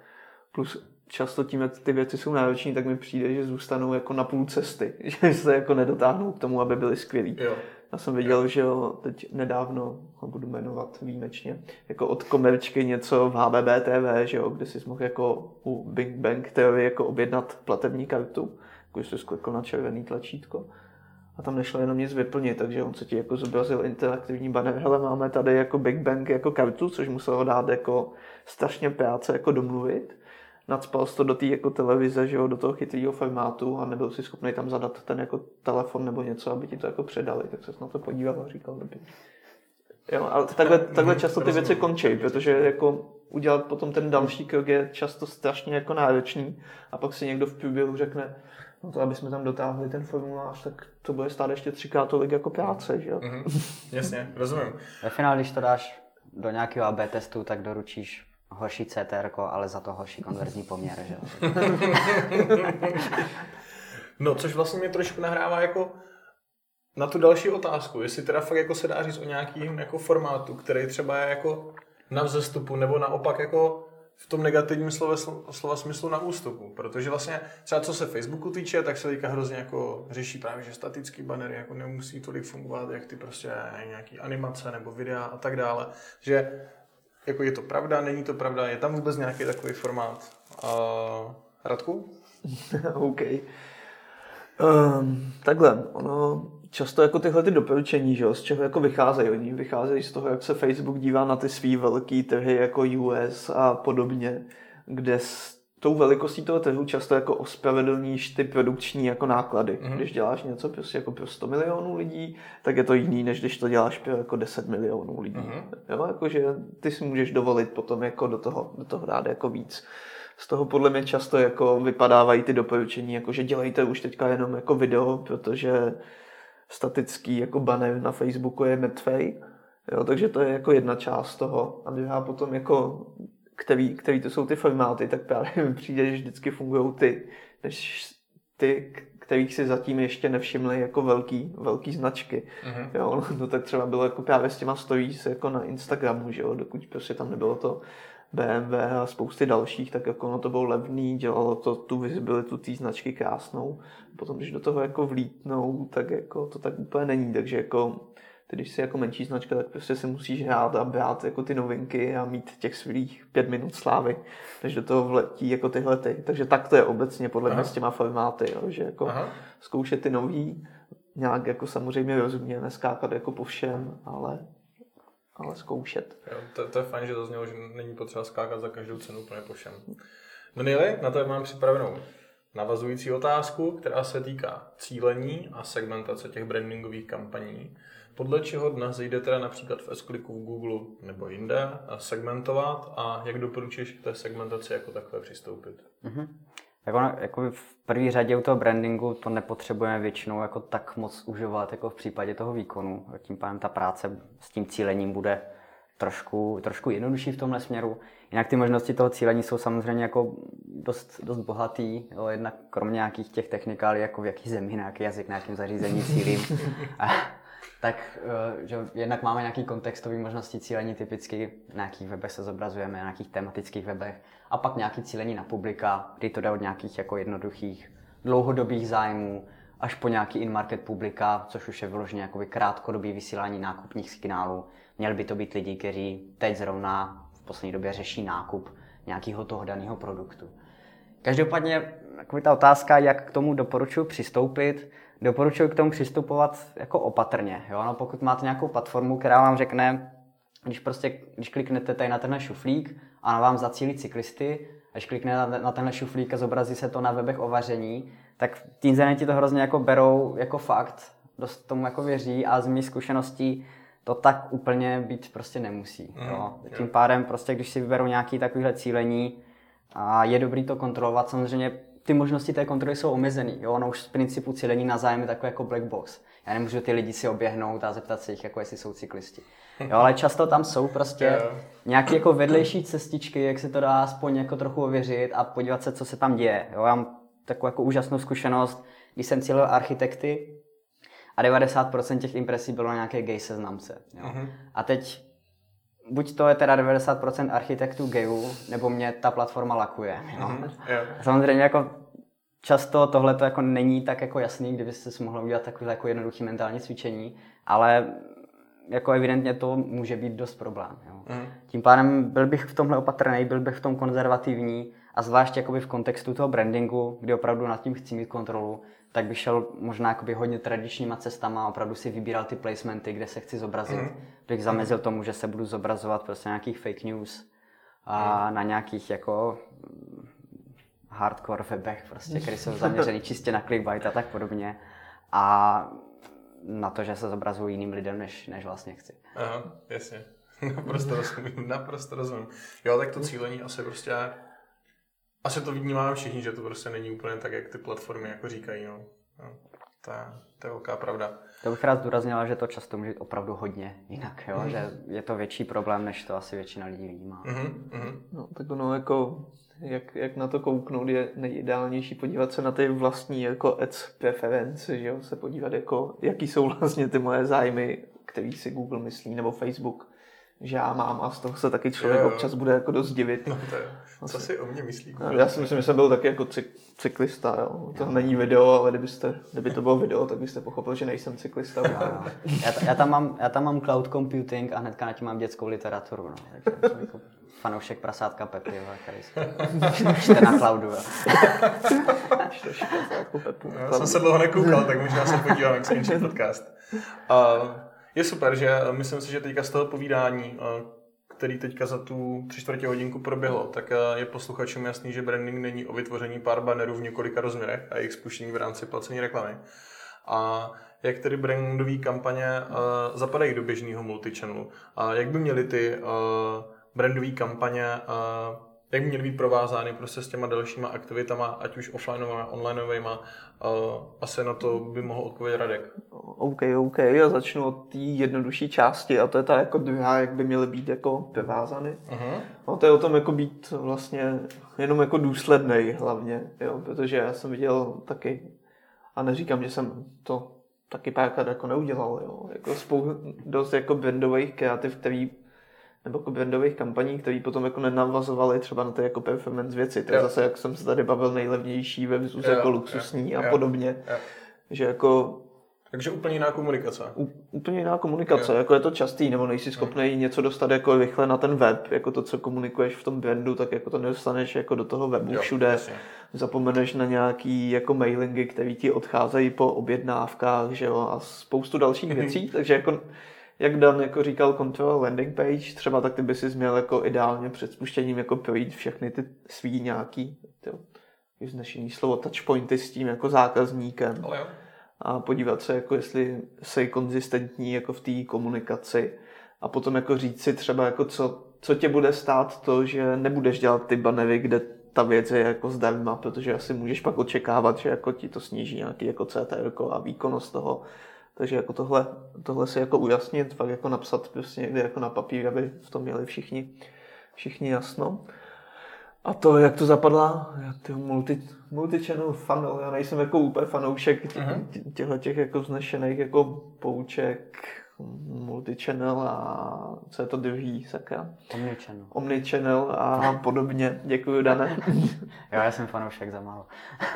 Plus často tím, jak ty věci jsou náročné, tak mi přijde, že zůstanou jako na půl cesty, že se jako nedotáhnou k tomu, aby byly skvělí. Jo. Já jsem viděl, že jo, teď nedávno ho budu jmenovat výjimečně, jako od komerčky něco v HBB TV, že jo, kde si mohl jako u Big Bang TV jako objednat platební kartu, jako jsi sklikl na červený tlačítko a tam nešlo jenom nic vyplnit, takže on se ti jako zobrazil interaktivní banner, hele máme tady jako Big Bang jako kartu, což muselo dát jako strašně práce jako domluvit. Nadspal to do té jako televize, že jo, do toho chytrého formátu a nebyl si schopný tam zadat ten jako telefon nebo něco, aby ti to jako předali, tak se na to podíval a říkal, dobrý. Jo, ale takhle, takhle často ty věci končí, protože jako udělat potom ten další krok je často strašně jako náročný. A pak si někdo v průběhu řekne, no to, aby jsme tam dotáhli ten formulář, tak to bude stát ještě třikrát tolik jako práce, že jo? Mm-hmm. Jasně, rozumím. Ve finále, když to dáš do nějakého AB testu, tak doručíš horší CTR, ale za to horší konverzní poměr, že No, což vlastně mě trošku nahrává jako na tu další otázku, jestli teda fakt jako se dá říct o nějakým jako formátu, který třeba je jako na vzestupu, nebo naopak jako v tom negativním slova, slova smyslu na ústupu, protože vlastně třeba co se Facebooku týče, tak se teďka hrozně jako řeší právě, že statický bannery jako nemusí tolik fungovat, jak ty prostě nějaký animace nebo videa a tak dále, že jako je to pravda, není to pravda, je tam vůbec nějaký takový formát. Uh, Radku? OK. Um, takhle, ono často jako tyhle ty doporučení, že jo, z čeho jako vycházejí. Oni vycházejí z toho, jak se Facebook dívá na ty svý velký trhy jako US a podobně, kde tou velikostí toho trhu často jako ospravedlníš ty produkční jako náklady. Mm-hmm. Když děláš něco prostě jako pro 100 milionů lidí, tak je to jiný, než když to děláš pro jako 10 milionů lidí. Mm-hmm. Jo, jakože ty si můžeš dovolit potom jako do toho, do toho dát jako víc. Z toho podle mě často jako vypadávají ty doporučení, jako že dělejte už teďka jenom jako video, protože statický jako banner na Facebooku je mrtvej. Jo, takže to je jako jedna část toho. A druhá potom jako který, který to jsou ty formáty, tak právě mi přijde, že vždycky fungují ty, než ty, kterých si zatím ještě nevšimli jako velký, velký značky. Uh-huh. Jo, no tak třeba bylo jako právě s těma stories jako na Instagramu, že jo, dokud prostě tam nebylo to BMW a spousty dalších, tak jako ono to bylo levný, dělalo to tu vizibilitu té značky krásnou. Potom, když do toho jako vlítnou, tak jako to tak úplně není, takže jako ty, když jsi jako menší značka, tak prostě si musíš hrát a brát jako ty novinky a mít těch svých pět minut slávy, než do toho vletí jako tyhle ty. Takže tak to je obecně podle mě s těma formáty, jo, že jako Aha. zkoušet ty nový, nějak jako samozřejmě rozumně, neskákat jako po všem, ale ale zkoušet. Jo, to, to, je fajn, že to znělo, že není potřeba skákat za každou cenu úplně po všem. No nejle, na to mám připravenou navazující otázku, která se týká cílení a segmentace těch brandingových kampaní podle čeho dnes jde teda například v s v Google nebo jinde segmentovat a jak doporučuješ k té segmentaci jako takové přistoupit? Mm-hmm. Tak ono, jako v první řadě u toho brandingu to nepotřebujeme většinou jako tak moc užívat jako v případě toho výkonu. Tím pádem ta práce s tím cílením bude trošku, trošku jednodušší v tomhle směru. Jinak ty možnosti toho cílení jsou samozřejmě jako dost, dost bohatý, jo, jednak kromě nějakých těch technikálí, jako v jaký zemi, nějaký jazyk, na jakém zařízení cílím. A, tak eh, že jednak máme nějaký kontextový možnosti cílení typicky, na jakých webech se zobrazujeme, na nějakých tematických webech a pak nějaký cílení na publika, kdy to jde od nějakých jako jednoduchých dlouhodobých zájmů až po nějaký in-market publika, což už je vyloženě jakoby krátkodobý vysílání nákupních signálů. Měli by to být lidi, kteří teď zrovna v poslední době řeší nákup nějakého toho daného produktu. Každopádně ta otázka, jak k tomu doporučuji přistoupit, doporučuji k tomu přistupovat jako opatrně. Jo? No, pokud máte nějakou platformu, která vám řekne, když prostě, když kliknete tady na tenhle šuflík a na vám zacílí cyklisty, až klikne na, na tenhle šuflík a zobrazí se to na webech o vaření, tak ti to hrozně jako berou jako fakt, dost tomu jako věří a z mých zkušeností to tak úplně být prostě nemusí. Mm, jo. Tím pádem prostě, když si vyberou nějaký takovýhle cílení, a je dobrý to kontrolovat, samozřejmě ty možnosti té kontroly jsou omezený. Jo? Ono už z principu cílení na zájem je takový jako black box. Já nemůžu ty lidi si oběhnout a zeptat se jich, jako jestli jsou cyklisti. Jo, ale často tam jsou prostě nějaké jako vedlejší cestičky, jak se to dá aspoň jako trochu ověřit a podívat se, co se tam děje. Jo, já mám takovou jako úžasnou zkušenost, když jsem cílil architekty a 90% těch impresí bylo na nějaké gay seznamce. Jo. Mm-hmm. A teď buď to je teda 90% architektů gayů, nebo mě ta platforma lakuje. Jo. Mm-hmm. Yeah. Samozřejmě jako často tohle to jako není tak jako jasný, kdybyste si mohli udělat takové jako jednoduché mentální cvičení, ale jako evidentně to může být dost problém. Jo. Mm. Tím pádem byl bych v tomhle opatrný, byl bych v tom konzervativní a zvláště jakoby v kontextu toho brandingu, kdy opravdu nad tím chci mít kontrolu, tak bych šel možná jakoby hodně tradičníma cestama a opravdu si vybíral ty placementy, kde se chci zobrazit. Mm. Bych zamezil tomu, že se budu zobrazovat prostě nějakých fake news a mm. na nějakých jako hardcore webech, prostě, které jsou zaměřený čistě na clickbait a tak podobně. A na to, že se zobrazují jiným lidem, než, než vlastně chci. Aha, jasně. Naprosto rozumím, naprosto rozumím. Jo, tak to cílení asi prostě asi to vnímáme všichni, že to prostě není úplně tak, jak ty platformy jako říkají. No. No, to, je, to je velká pravda. To bych rád zdůraznila, že to často může být opravdu hodně jinak, jo? Mm. že je to větší problém, než to asi většina lidí vnímá. Mm-hmm. No, tak ono jako jak, jak na to kouknout, je nejideálnější podívat se na ty vlastní jako ads preference, že jo? se podívat jako, jaký jsou vlastně ty moje zájmy, který si Google myslí, nebo Facebook, že já mám a z toho se taky člověk jo, jo. občas bude jako dost divit. No to je, co si o mě myslí? No, já si myslím, že jsem byl taky jako cyklista, jo. To jo. není video, ale kdybyste, kdyby to bylo video, tak byste pochopil, že nejsem cyklista. já, já, tam mám, já tam mám cloud computing a hnedka na tím mám dětskou literaturu. No. Takže jako fanoušek prasátka Pepy, který čte na cloudu. Já jsem se dlouho nekoukal, tak možná se podívám, jak skončí podcast. Uh, je super, že myslím si, že teďka z toho povídání, který teďka za tu tři čtvrtě hodinku proběhlo, tak je posluchačům jasný, že branding není o vytvoření pár bannerů v několika rozměrech a jejich spuštění v rámci placení reklamy. A jak tedy brandové kampaně zapadají do běžného multichannelu a jak by měly ty uh, brandové kampaně, uh, jak by měly být provázány prostě s těma dalšíma aktivitama, ať už offlineovými, onlineovými, asi na to by mohl odpovědět Radek. OK, OK, já začnu od té jednodušší části a to je ta jako druhá, jak by měly být jako provázány. Uh-huh. No to je o tom jako být vlastně jenom jako důsledný hlavně, jo, protože já jsem viděl taky, a neříkám, že jsem to taky párkrát jako neudělal, jo, jako spou- dost jako brandových kreativ, který nebo jako brandových kampaní, které potom jako nenavazovaly třeba na ty jako performance věci. To je zase, jak jsem se tady bavil, nejlevnější versus jo, jako luxusní jo, a podobně. Jo. Že jako takže úplně jiná komunikace. U, úplně jiná komunikace, jo. jako je to častý, nebo nejsi schopný hmm. něco dostat jako rychle na ten web, jako to, co komunikuješ v tom brandu, tak jako to nedostaneš jako do toho webu jo, všude. Jasně. Zapomeneš na nějaký jako mailingy, které ti odcházejí po objednávkách, že jo, a spoustu dalších věcí, takže jako jak Dan jako říkal control landing page, třeba tak ty by si měl jako ideálně před spuštěním jako projít všechny ty svý nějaký, tyjo, vznešený slovo, touchpointy s tím jako zákazníkem. Ale jo. A podívat se, jako jestli jsi konzistentní jako v té komunikaci a potom jako říct si třeba jako co, co tě bude stát to, že nebudeš dělat ty banery, kde ta věc je jako zdarma, protože asi můžeš pak očekávat, že jako ti to sníží nějaký jako CTR a výkonnost toho takže jako tohle, tohle si jako ujasnit, fakt jako napsat prostě někde jako na papír, aby v tom měli všichni, všichni jasno. A to, jak to zapadla, ty multi, multi-channel funnel, já nejsem jako úplně fanoušek mhm. těchto těch jako vznešených jako pouček, multichannel a co je to druhý, sakra? Omnichannel. Omnichannel a podobně. Děkuji, Dane. jo, já jsem fanoušek za málo.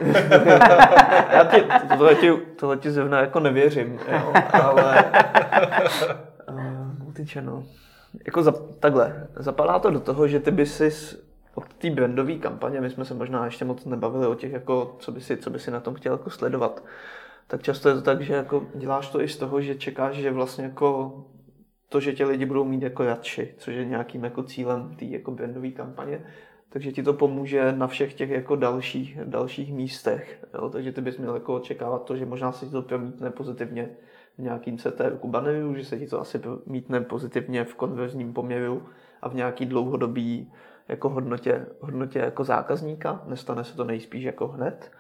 já ti, tohle, ti, tohle ti zevna jako nevěřím, jo, ale uh, multichannel. Jako za, takhle, zapadá to do toho, že ty by si od té brandové kampaně, my jsme se možná ještě moc nebavili o těch, jako, co, by si, co by si na tom chtěl jako sledovat, tak často je to tak, že jako děláš to i z toho, že čekáš, že vlastně jako to, že tě lidi budou mít jako radši, což je nějakým jako cílem té jako brandové kampaně, takže ti to pomůže na všech těch jako dalších, dalších místech. Jo? Takže ty bys měl jako očekávat to, že možná se ti to promítne pozitivně v nějakým CTR banneru, že se ti to asi promítne pozitivně v konverzním poměru a v nějaký dlouhodobý jako hodnotě, hodnotě jako zákazníka. Nestane se to nejspíš jako hned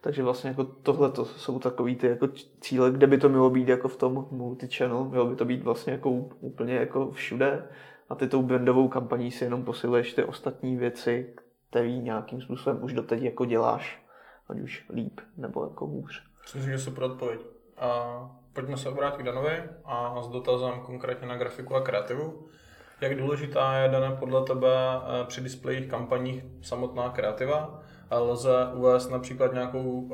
Takže vlastně jako tohle to jsou takový ty jako cíle, kde by to mělo být jako v tom multi-channel, mělo by to být vlastně jako úplně jako všude a ty tou brandovou kampaní si jenom posiluješ ty ostatní věci, které nějakým způsobem už doteď jako děláš, ať už líp nebo jako hůř. Myslím, že super odpověď. A pojďme se obrátit k Danovi a s dotazem konkrétně na grafiku a kreativu. Jak důležitá je, Dané, podle tebe eh, při displejích kampaních samotná kreativa? Lze uvést například nějakou,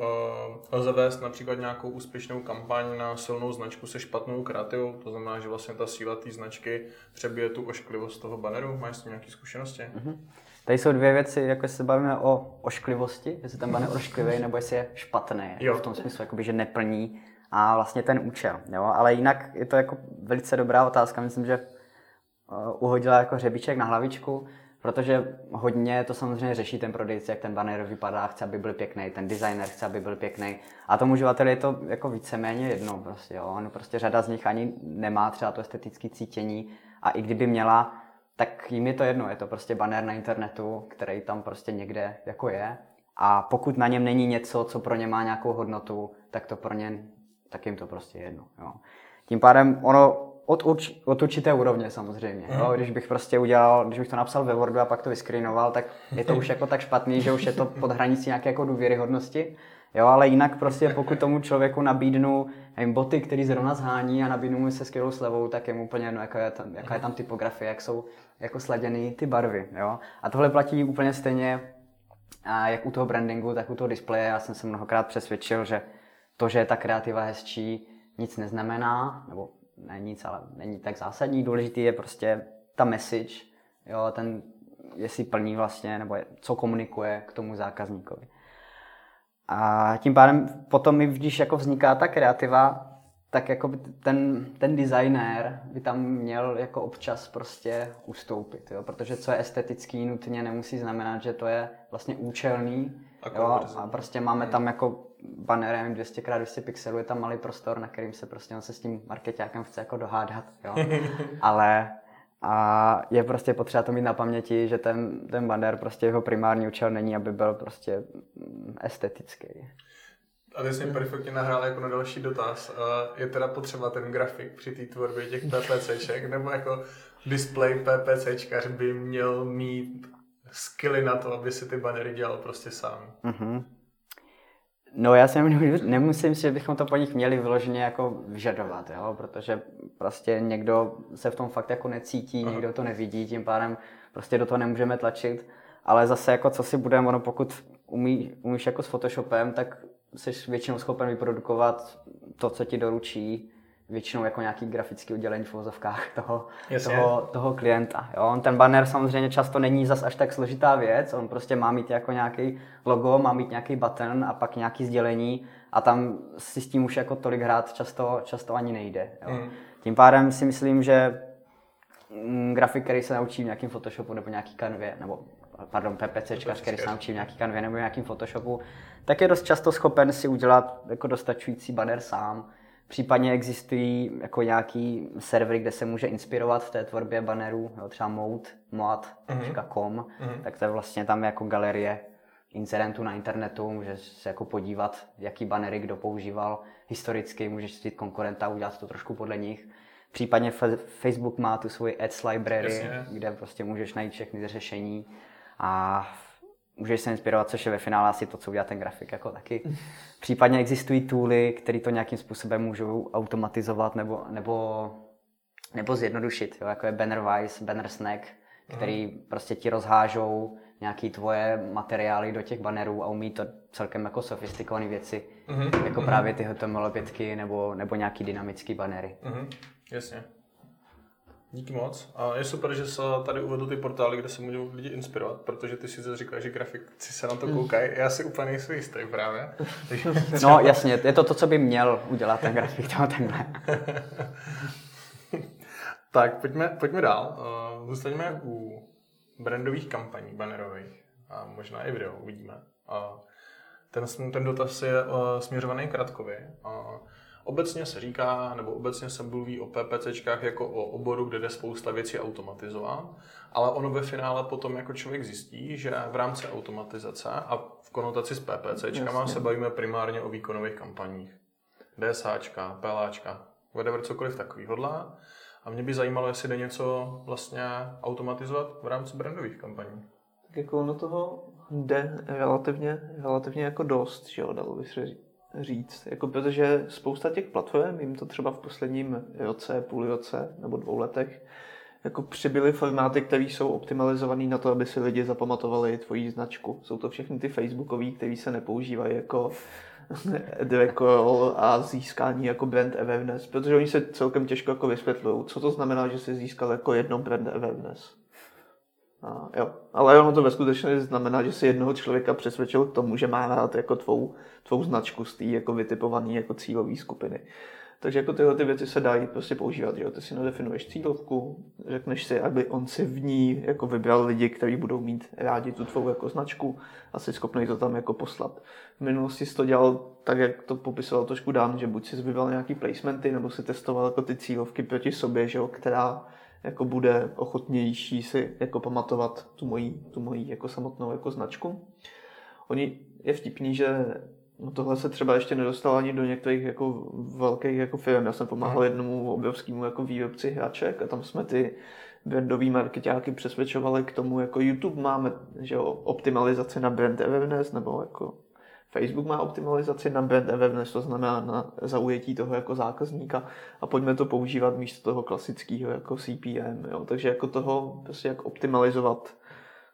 eh, lze vést například nějakou úspěšnou kampaň na silnou značku se špatnou kreativou, to znamená, že vlastně ta síla té značky přebije tu ošklivost toho banneru. Máš s tím nějaké zkušenosti? Mm-hmm. Tady jsou dvě věci, jako se bavíme o ošklivosti, jestli ten banner ošklivý, nebo jestli je špatný, jo. v tom smyslu, jakoby, že neplní a vlastně ten účel. Jo? Ale jinak je to jako velice dobrá otázka, myslím, že uh, uhodila jako hřebíček na hlavičku, protože hodně to samozřejmě řeší ten prodejce, jak ten banner vypadá, chce, aby byl pěkný, ten designer chce, aby byl pěkný. A tomu uživateli je to jako víceméně jedno. Prostě, jo? On prostě řada z nich ani nemá třeba to estetické cítění a i kdyby měla, tak jim je to jedno, je to prostě banner na internetu, který tam prostě někde jako je. A pokud na něm není něco, co pro ně má nějakou hodnotu, tak to pro ně, tak jim to prostě jedno. Jo. Tím pádem ono od, urč, od určité úrovně samozřejmě. Jo? Mhm. Když bych prostě udělal, když bych to napsal ve Wordu a pak to vyskrýnoval, tak je to už jako tak špatný, že už je to pod hranicí nějaké jako důvěryhodnosti. Jo, ale jinak prostě pokud tomu člověku nabídnu nevím, boty, který zrovna zhání a nabídnu mu se skvělou slevou, tak je mu úplně jedno, jaká je tam, jaká je tam typografie, jak jsou jako sladěny ty barvy. Jo? A tohle platí úplně stejně a jak u toho brandingu, tak u toho displeje. Já jsem se mnohokrát přesvědčil, že to, že je ta kreativa hezčí, nic neznamená, nebo ne nic, ale není tak zásadní. Důležitý je prostě ta message, jo, ten, jestli plní vlastně, nebo je, co komunikuje k tomu zákazníkovi. A tím pádem potom, když jako vzniká ta kreativa, tak jako by ten, ten designér by tam měl jako občas prostě ustoupit, jo? protože co je estetický nutně nemusí znamenat, že to je vlastně účelný, jo? a prostě máme tam jako bannerem 200x200 pixelů, je tam malý prostor, na kterým se prostě on se s tím marketákem chce jako dohádat, jo? ale a je prostě potřeba to mít na paměti, že ten, ten banner, prostě jeho primární účel není, aby byl prostě estetický. A ty jsi mi perfektně nahrál jako na další dotaz. Je teda potřeba ten grafik při té tvorbě těch PPCček, nebo jako display PPCčkař by měl mít skilly na to, aby si ty banery dělal prostě sám? Mm-hmm. No já si nemusím si, že bychom to po nich měli vyloženě jako vyžadovat, jo? protože prostě někdo se v tom fakt jako necítí, Aha. někdo to nevidí, tím pádem prostě do toho nemůžeme tlačit, ale zase jako co si budeme, ono pokud umí, umíš jako s Photoshopem, tak jsi většinou schopen vyprodukovat to, co ti doručí, většinou jako nějaký grafický oddělení v vozovkách toho, toho, toho klienta. Jo? On ten banner samozřejmě často není zas až tak složitá věc, on prostě má mít jako nějaký logo, má mít nějaký button a pak nějaký sdělení a tam si s tím už jako tolik hrát často, často ani nejde. Jo? Mm. Tím pádem si myslím, že mm, grafik, který se naučí v nějakým Photoshopu nebo nějaký kanvě, nebo pardon, PPC, který se naučí v nějaký kanvě nebo v nějakým Photoshopu, tak je dost často schopen si udělat jako dostačující banner sám. Případně existují jako nějaký servery, kde se může inspirovat v té tvorbě bannerů, jo, třeba mode, mod.com, mm-hmm. tak to je vlastně tam jako galerie incidentů na internetu, můžeš se jako podívat, jaký bannery kdo používal historicky, můžeš si konkurenta, udělat to trošku podle nich. Případně Facebook má tu svoji ads library, Jasně. kde prostě můžeš najít všechny řešení a můžeš se inspirovat, což je ve finále asi to, co udělá ten grafik jako taky. Případně existují tooly, které to nějakým způsobem můžou automatizovat nebo, nebo, nebo zjednodušit, jo, jako je Bannerwise, Banner Snack, který mm. prostě ti rozhážou nějaký tvoje materiály do těch bannerů a umí to celkem jako sofistikované věci, mm-hmm. jako mm-hmm. právě ty HTML5 nebo, nebo nějaký dynamický bannery. Mm-hmm. Jasně. Díky moc. A je super, že se tady uvedl ty portály, kde se můžou lidi inspirovat, protože ty si říkal, že grafici se na to koukají. Já si úplně nejsem jistý právě. No jasně, je to to, co by měl udělat ten grafik, toho tenhle. tak, pojďme, pojďme dál. Uh, zůstaňme u brandových kampaní, bannerových a možná i video, uvidíme. Uh, ten, ten dotaz je uh, směřovaný Kratkovi. Uh, Obecně se říká, nebo obecně se mluví o PPCčkách jako o oboru, kde jde spousta věcí automatizovat, ale ono ve finále potom jako člověk zjistí, že v rámci automatizace a v konotaci s PPCčkama se bavíme primárně o výkonových kampaních. DSHčka, PLAčka, whatever, cokoliv takovýhodla. A mě by zajímalo, jestli jde něco vlastně automatizovat v rámci brandových kampaní. Tak jako ono toho jde relativně, relativně jako dost, že jo, dalo by se říct. Jako protože spousta těch platform, jim to třeba v posledním roce, půl roce nebo dvou letech, jako přibyly formáty, které jsou optimalizované na to, aby si lidi zapamatovali tvoji značku. Jsou to všechny ty Facebookové, které se nepoužívají jako recall a získání jako brand awareness, protože oni se celkem těžko jako vysvětlují, co to znamená, že jsi získal jako jedno brand awareness. A, jo. Ale ono to ve skutečnosti znamená, že si jednoho člověka přesvědčil k tomu, že má rád jako tvou, tvou značku z té jako vytipované jako cílové skupiny. Takže jako tyhle ty věci se dají prostě používat, že jo? Ty si nadefinuješ cílovku, řekneš si, aby on si v ní jako vybral lidi, kteří budou mít rádi tu tvou jako značku a jsi schopný to tam jako poslat. V minulosti jsi to dělal tak, jak to popisoval trošku Dan, že buď si vybral nějaký placementy, nebo si testoval jako ty cílovky proti sobě, že jo? která jako bude ochotnější si jako pamatovat tu moji, tu moji jako samotnou jako značku. Oni je vtipný, že No tohle se třeba ještě nedostalo ani do některých jako velkých jako firm. Já jsem pomáhal jednomu obrovskému jako výrobci hraček a tam jsme ty brandový marketáky přesvědčovali k tomu, jako YouTube máme že jo, optimalizaci na brand awareness, nebo jako Facebook má optimalizaci na brand awareness, to znamená na zaujetí toho jako zákazníka a pojďme to používat místo toho klasického jako CPM. Jo. Takže jako toho, prostě jak optimalizovat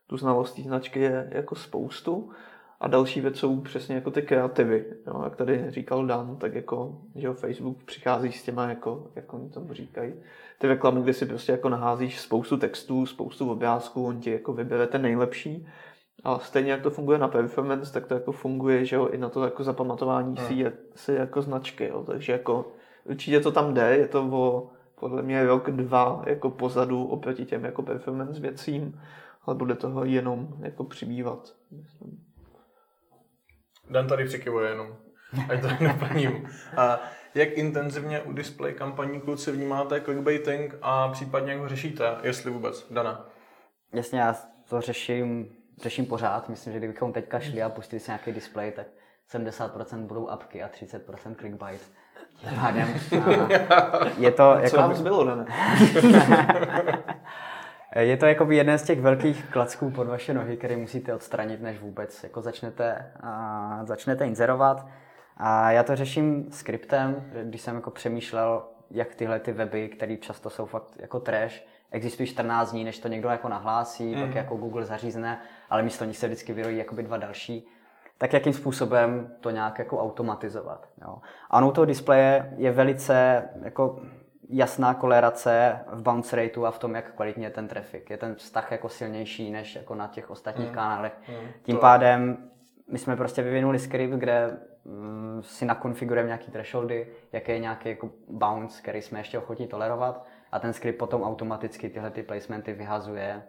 tu znalost značky je jako spoustu. A další věc jsou přesně jako ty kreativy. Jo? Jak tady říkal Dan, tak jako, že Facebook přichází s těma, jako, jak oni tomu říkají, ty reklamy, kde si prostě jako naházíš spoustu textů, spoustu obrázků, on ti jako vybere ten nejlepší. A stejně jak to funguje na performance, tak to jako funguje, že jo, i na to jako zapamatování hmm. si, si jako značky, jo. Takže jako určitě to tam jde, je to o podle mě rok, dva jako pozadu oproti těm jako performance věcím, ale bude toho jenom jako přibývat. Myslím. Dan tady přikivuje jenom, ať to neplním. A jak intenzivně u display kampaní kluci vnímáte clickbaiting a případně jak ho řešíte, jestli vůbec, Dana? Jasně, já to řeším, řeším pořád. Myslím, že kdybychom teďka šli a pustili si nějaký display, tak 70% budou apky a 30% clickbait. Tím pádem, je to... Co jako... nám zbylo, ne? Je to jako jeden z těch velkých klacků pod vaše nohy, které musíte odstranit, než vůbec jako začnete, a začnete inzerovat. A já to řeším skriptem, když jsem jako přemýšlel, jak tyhle ty weby, které často jsou fakt jako trash, existují 14 dní, než to někdo jako nahlásí, mm. pak mhm. jako Google zařízne, ale místo nich se vždycky vyrojí jakoby dva další tak jakým způsobem to nějak jako automatizovat. Jo. A u toho displeje je velice jako jasná kolerace v bounce rateu a v tom, jak kvalitně je ten traffic. Je ten vztah jako silnější než jako na těch ostatních mm. kanálech. Mm. Tím to... pádem my jsme prostě vyvinuli skript, kde mm, si nakonfigurujeme nějaký thresholdy, jaký je nějaký jako bounce, který jsme ještě ochotní tolerovat a ten skript potom automaticky tyhle ty placementy vyhazuje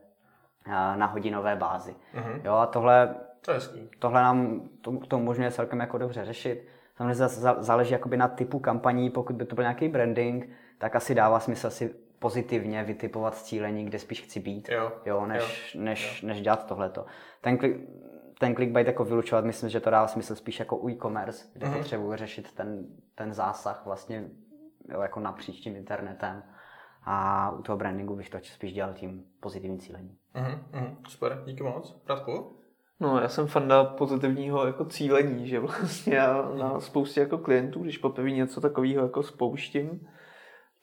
na hodinové bázi. Mm-hmm. Jo, a tohle, to je tohle nám to, to umožňuje celkem jako dobře řešit. Samozřejmě záleží jakoby na typu kampaní, pokud by to byl nějaký branding, tak asi dává smysl si pozitivně vytipovat cílení, kde spíš chci být, jo. Jo, než, jo. Než, jo. než dělat tohleto. Ten, klik, ten clickbait jako vylučovat, myslím, že to dává smysl spíš jako u e-commerce, kde mm-hmm. potřebuji řešit ten, ten zásah vlastně jo, jako napříč tím internetem. A u toho brandingu bych to spíš dělal tím pozitivním cílením. Mm-hmm. Super, díky moc. Radku? No, já jsem fanda pozitivního jako cílení, že vlastně já na spoustě jako klientů, když poprvé něco takového jako spouštím,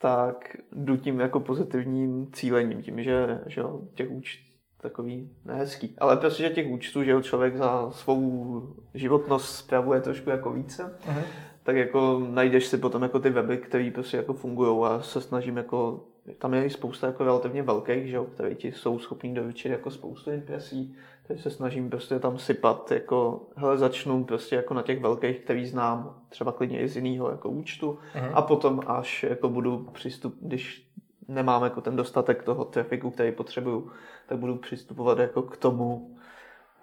tak jdu tím jako pozitivním cílením, tím, že, že těch účtů takový nehezký. Ale prostě těch účtů, že člověk za svou životnost spravuje trošku jako více, uh-huh. tak jako najdeš si potom jako ty weby, které prostě jako fungují a se snažím jako tam je i spousta jako relativně velkých, že které ti jsou schopní doručit jako spoustu impresí, takže se snažím prostě tam sypat, jako, hele, začnu prostě jako na těch velkých, který znám, třeba klidně i z jiného jako účtu uh-huh. a potom až jako budu přistup, když nemám jako ten dostatek toho trafiku, který potřebuju, tak budu přistupovat jako k tomu,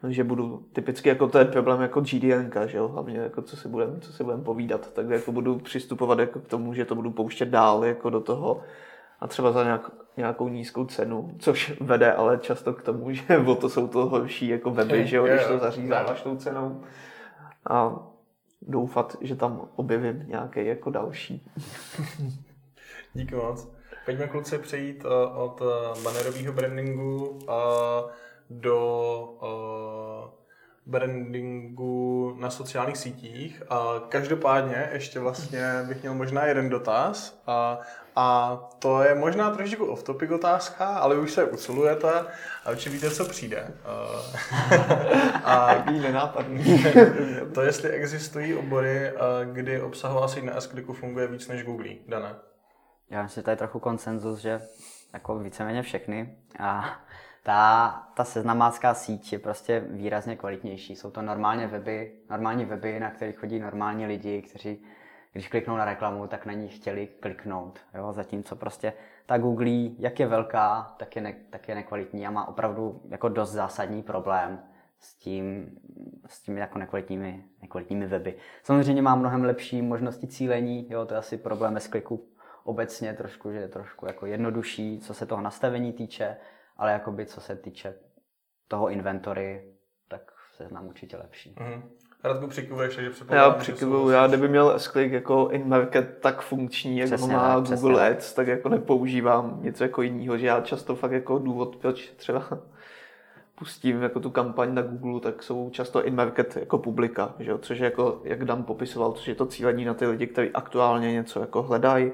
že budu typicky jako to je problém jako GDN, že jo, hlavně jako co si budeme co si budem povídat, tak jako budu přistupovat jako k tomu, že to budu pouštět dál jako do toho a třeba za nějak, nějakou nízkou cenu, což vede ale často k tomu, že o to jsou to horší jako weby, že jo, když to zařízáváš tou cenou. A doufat, že tam objevím nějaký jako další. Díky moc. Pojďme kluci přejít uh, od uh, bannerového brandingu uh, do brandingu na sociálních sítích. A každopádně ještě vlastně bych měl možná jeden dotaz a, a to je možná trošičku off-topic otázka, ale už se usilujete a určitě víte, co přijde. a nenápadný. to jestli existují obory, kdy obsahová síť na s funguje víc než Google, Dané. Já myslím, že to je trochu konsenzus, že jako víceméně všechny. A ta, ta seznamácká síť je prostě výrazně kvalitnější. Jsou to normálně weby, normální weby, na kterých chodí normální lidi, kteří, když kliknou na reklamu, tak na ní chtěli kliknout. Jo? Zatímco prostě ta Google, jak je velká, tak je, ne, tak je nekvalitní a má opravdu jako dost zásadní problém s tím, s tím jako nekvalitními, nekvalitními weby. Samozřejmě má mnohem lepší možnosti cílení, jo, to je asi problém bez kliku obecně trošku, že je trošku jako jednodušší, co se toho nastavení týče, ale jakoby co se týče toho inventory, tak seznam určitě lepší. Mm-hmm. Radku přikivuješ, že Já přikivuju, já kdyby měl s jako in-market tak funkční, jak přesně, ho má tak, Google přesně. Ads, tak jako nepoužívám něco jako jiného, že já často fakt jako důvod, proč třeba pustím jako tu kampaň na Google, tak jsou často in-market jako publika, že jo? což je jako, jak Dan popisoval, což je to cílení na ty lidi, kteří aktuálně něco jako hledají,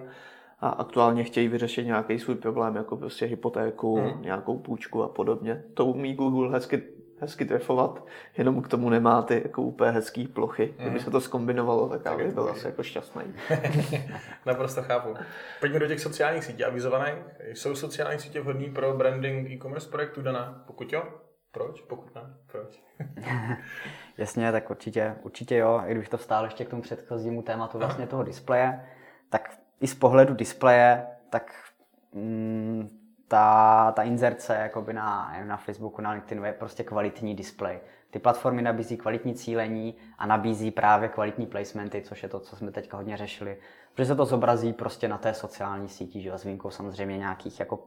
a aktuálně chtějí vyřešit nějaký svůj problém, jako prostě hypotéku, hmm. nějakou půjčku a podobně. To umí Google hezky, hezky trefovat, jenom k tomu nemá ty jako úplně hezký plochy. Hmm. Kdyby se to skombinovalo, tak, já bych byl asi jako šťastný. Naprosto chápu. Pojďme do těch sociálních sítí. Avizovaných. Jsou sociální sítě vhodný pro branding e-commerce projektu Dana? Pokud jo, proč? Pokud ne, proč? Jasně, tak určitě, určitě jo. I kdybych to vstál ještě k tomu předchozímu tématu vlastně toho displeje, tak i z pohledu displeje, tak mm, ta, ta inzerce jakoby na, na Facebooku, na LinkedInu je prostě kvalitní displej. Ty platformy nabízí kvalitní cílení a nabízí právě kvalitní placementy, což je to, co jsme teďka hodně řešili. Protože se to zobrazí prostě na té sociální síti, že s výjimkou samozřejmě nějakých jako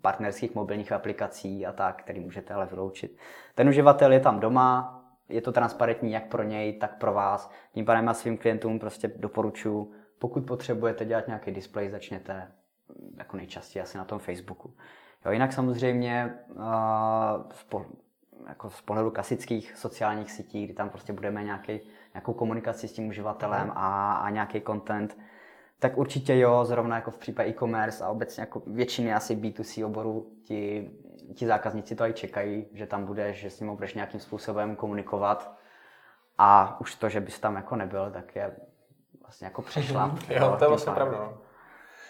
partnerských mobilních aplikací a tak, který můžete ale vyloučit. Ten uživatel je tam doma, je to transparentní jak pro něj, tak pro vás. Tím pádem já svým klientům prostě doporučuji pokud potřebujete dělat nějaký display, začněte mm, jako nejčastěji asi na tom Facebooku. Jo, jinak samozřejmě uh, z, po, jako z pohledu klasických sociálních sítí, kdy tam prostě budeme nějaký, nějakou komunikaci s tím uživatelem a, a nějaký content, tak určitě jo, zrovna jako v případě e-commerce a obecně jako většiny asi B2C oboru ti, ti zákazníci to i čekají, že tam budeš, že s ním budeš nějakým způsobem komunikovat a už to, že bys tam jako nebyl, tak je vlastně jako přešlap. jo, to je vlastně pravda. No.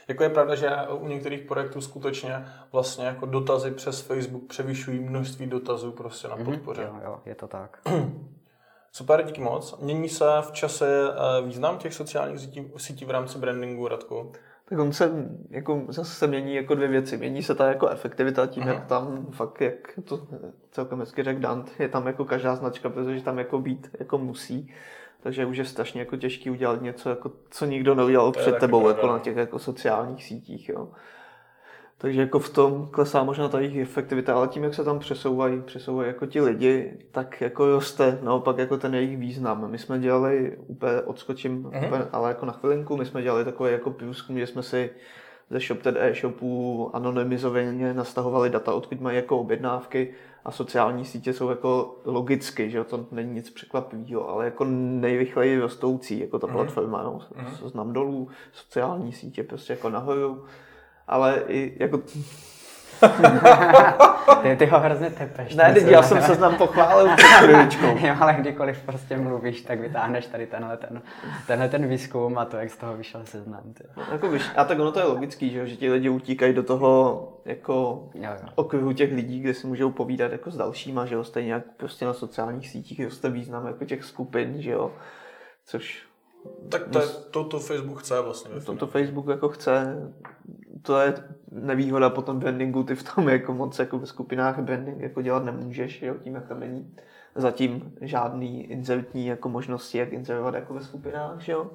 Jako je pravda, že u některých projektů skutečně vlastně jako dotazy přes Facebook převyšují množství dotazů prostě na mhm, podpoře. Mm-hmm, jo, jo, je to tak. Super, díky moc. Mění se v čase eh, význam těch sociálních sítí, sítí v rámci brandingu, Radku? Tak on se, jako, zase se mění jako dvě věci. Mění se ta jako efektivita tím, Aha. jak tam fakt, jak to celkem hezky řekl Dant, je tam jako každá značka, protože tam jako být jako musí takže už je strašně jako těžký udělat něco, jako, co nikdo neudělal před tebou, jako na těch jako sociálních sítích. Jo. Takže jako v tom klesá možná ta jejich efektivita, ale tím, jak se tam přesouvají, přesouvají jako ti lidi, tak jako roste naopak jako ten jejich význam. My jsme dělali, úplně odskočím, mm-hmm. úplně, ale jako na chvilinku, my jsme dělali takový jako průzkum, že jsme si ze ShopTed e-shopů anonymizovaně nastahovali data, odkud mají jako objednávky a sociální sítě jsou jako logicky, že to není nic překvapivého, ale jako nejrychleji rostoucí, jako ta mm. platforma, no, mm. znám dolů, sociální sítě prostě jako nahoru, ale i jako ty, ty ho hrozně tepeš. Ne, teď já jsem se znám pochválil jo, ale kdykoliv prostě mluvíš, tak vytáhneš tady tenhle ten, tenhle ten výzkum a to, jak z toho vyšel seznam. No, jako víš, a tak ono to je logický, že, že ti lidi utíkají do toho jako jo, jo. okruhu těch lidí, kde si můžou povídat jako s dalšíma, že jo, stejně jak prostě na sociálních sítích roste význam jako těch skupin, že jo, což tak to, je, to, to Facebook chce vlastně. To, to Facebook jako chce, to je nevýhoda potom brandingu, ty v tom jako moc jako ve skupinách branding jako dělat nemůžeš, jo, tím jak tam není zatím žádný inzertní jako možnosti, jak inzerovat jako ve skupinách, jo.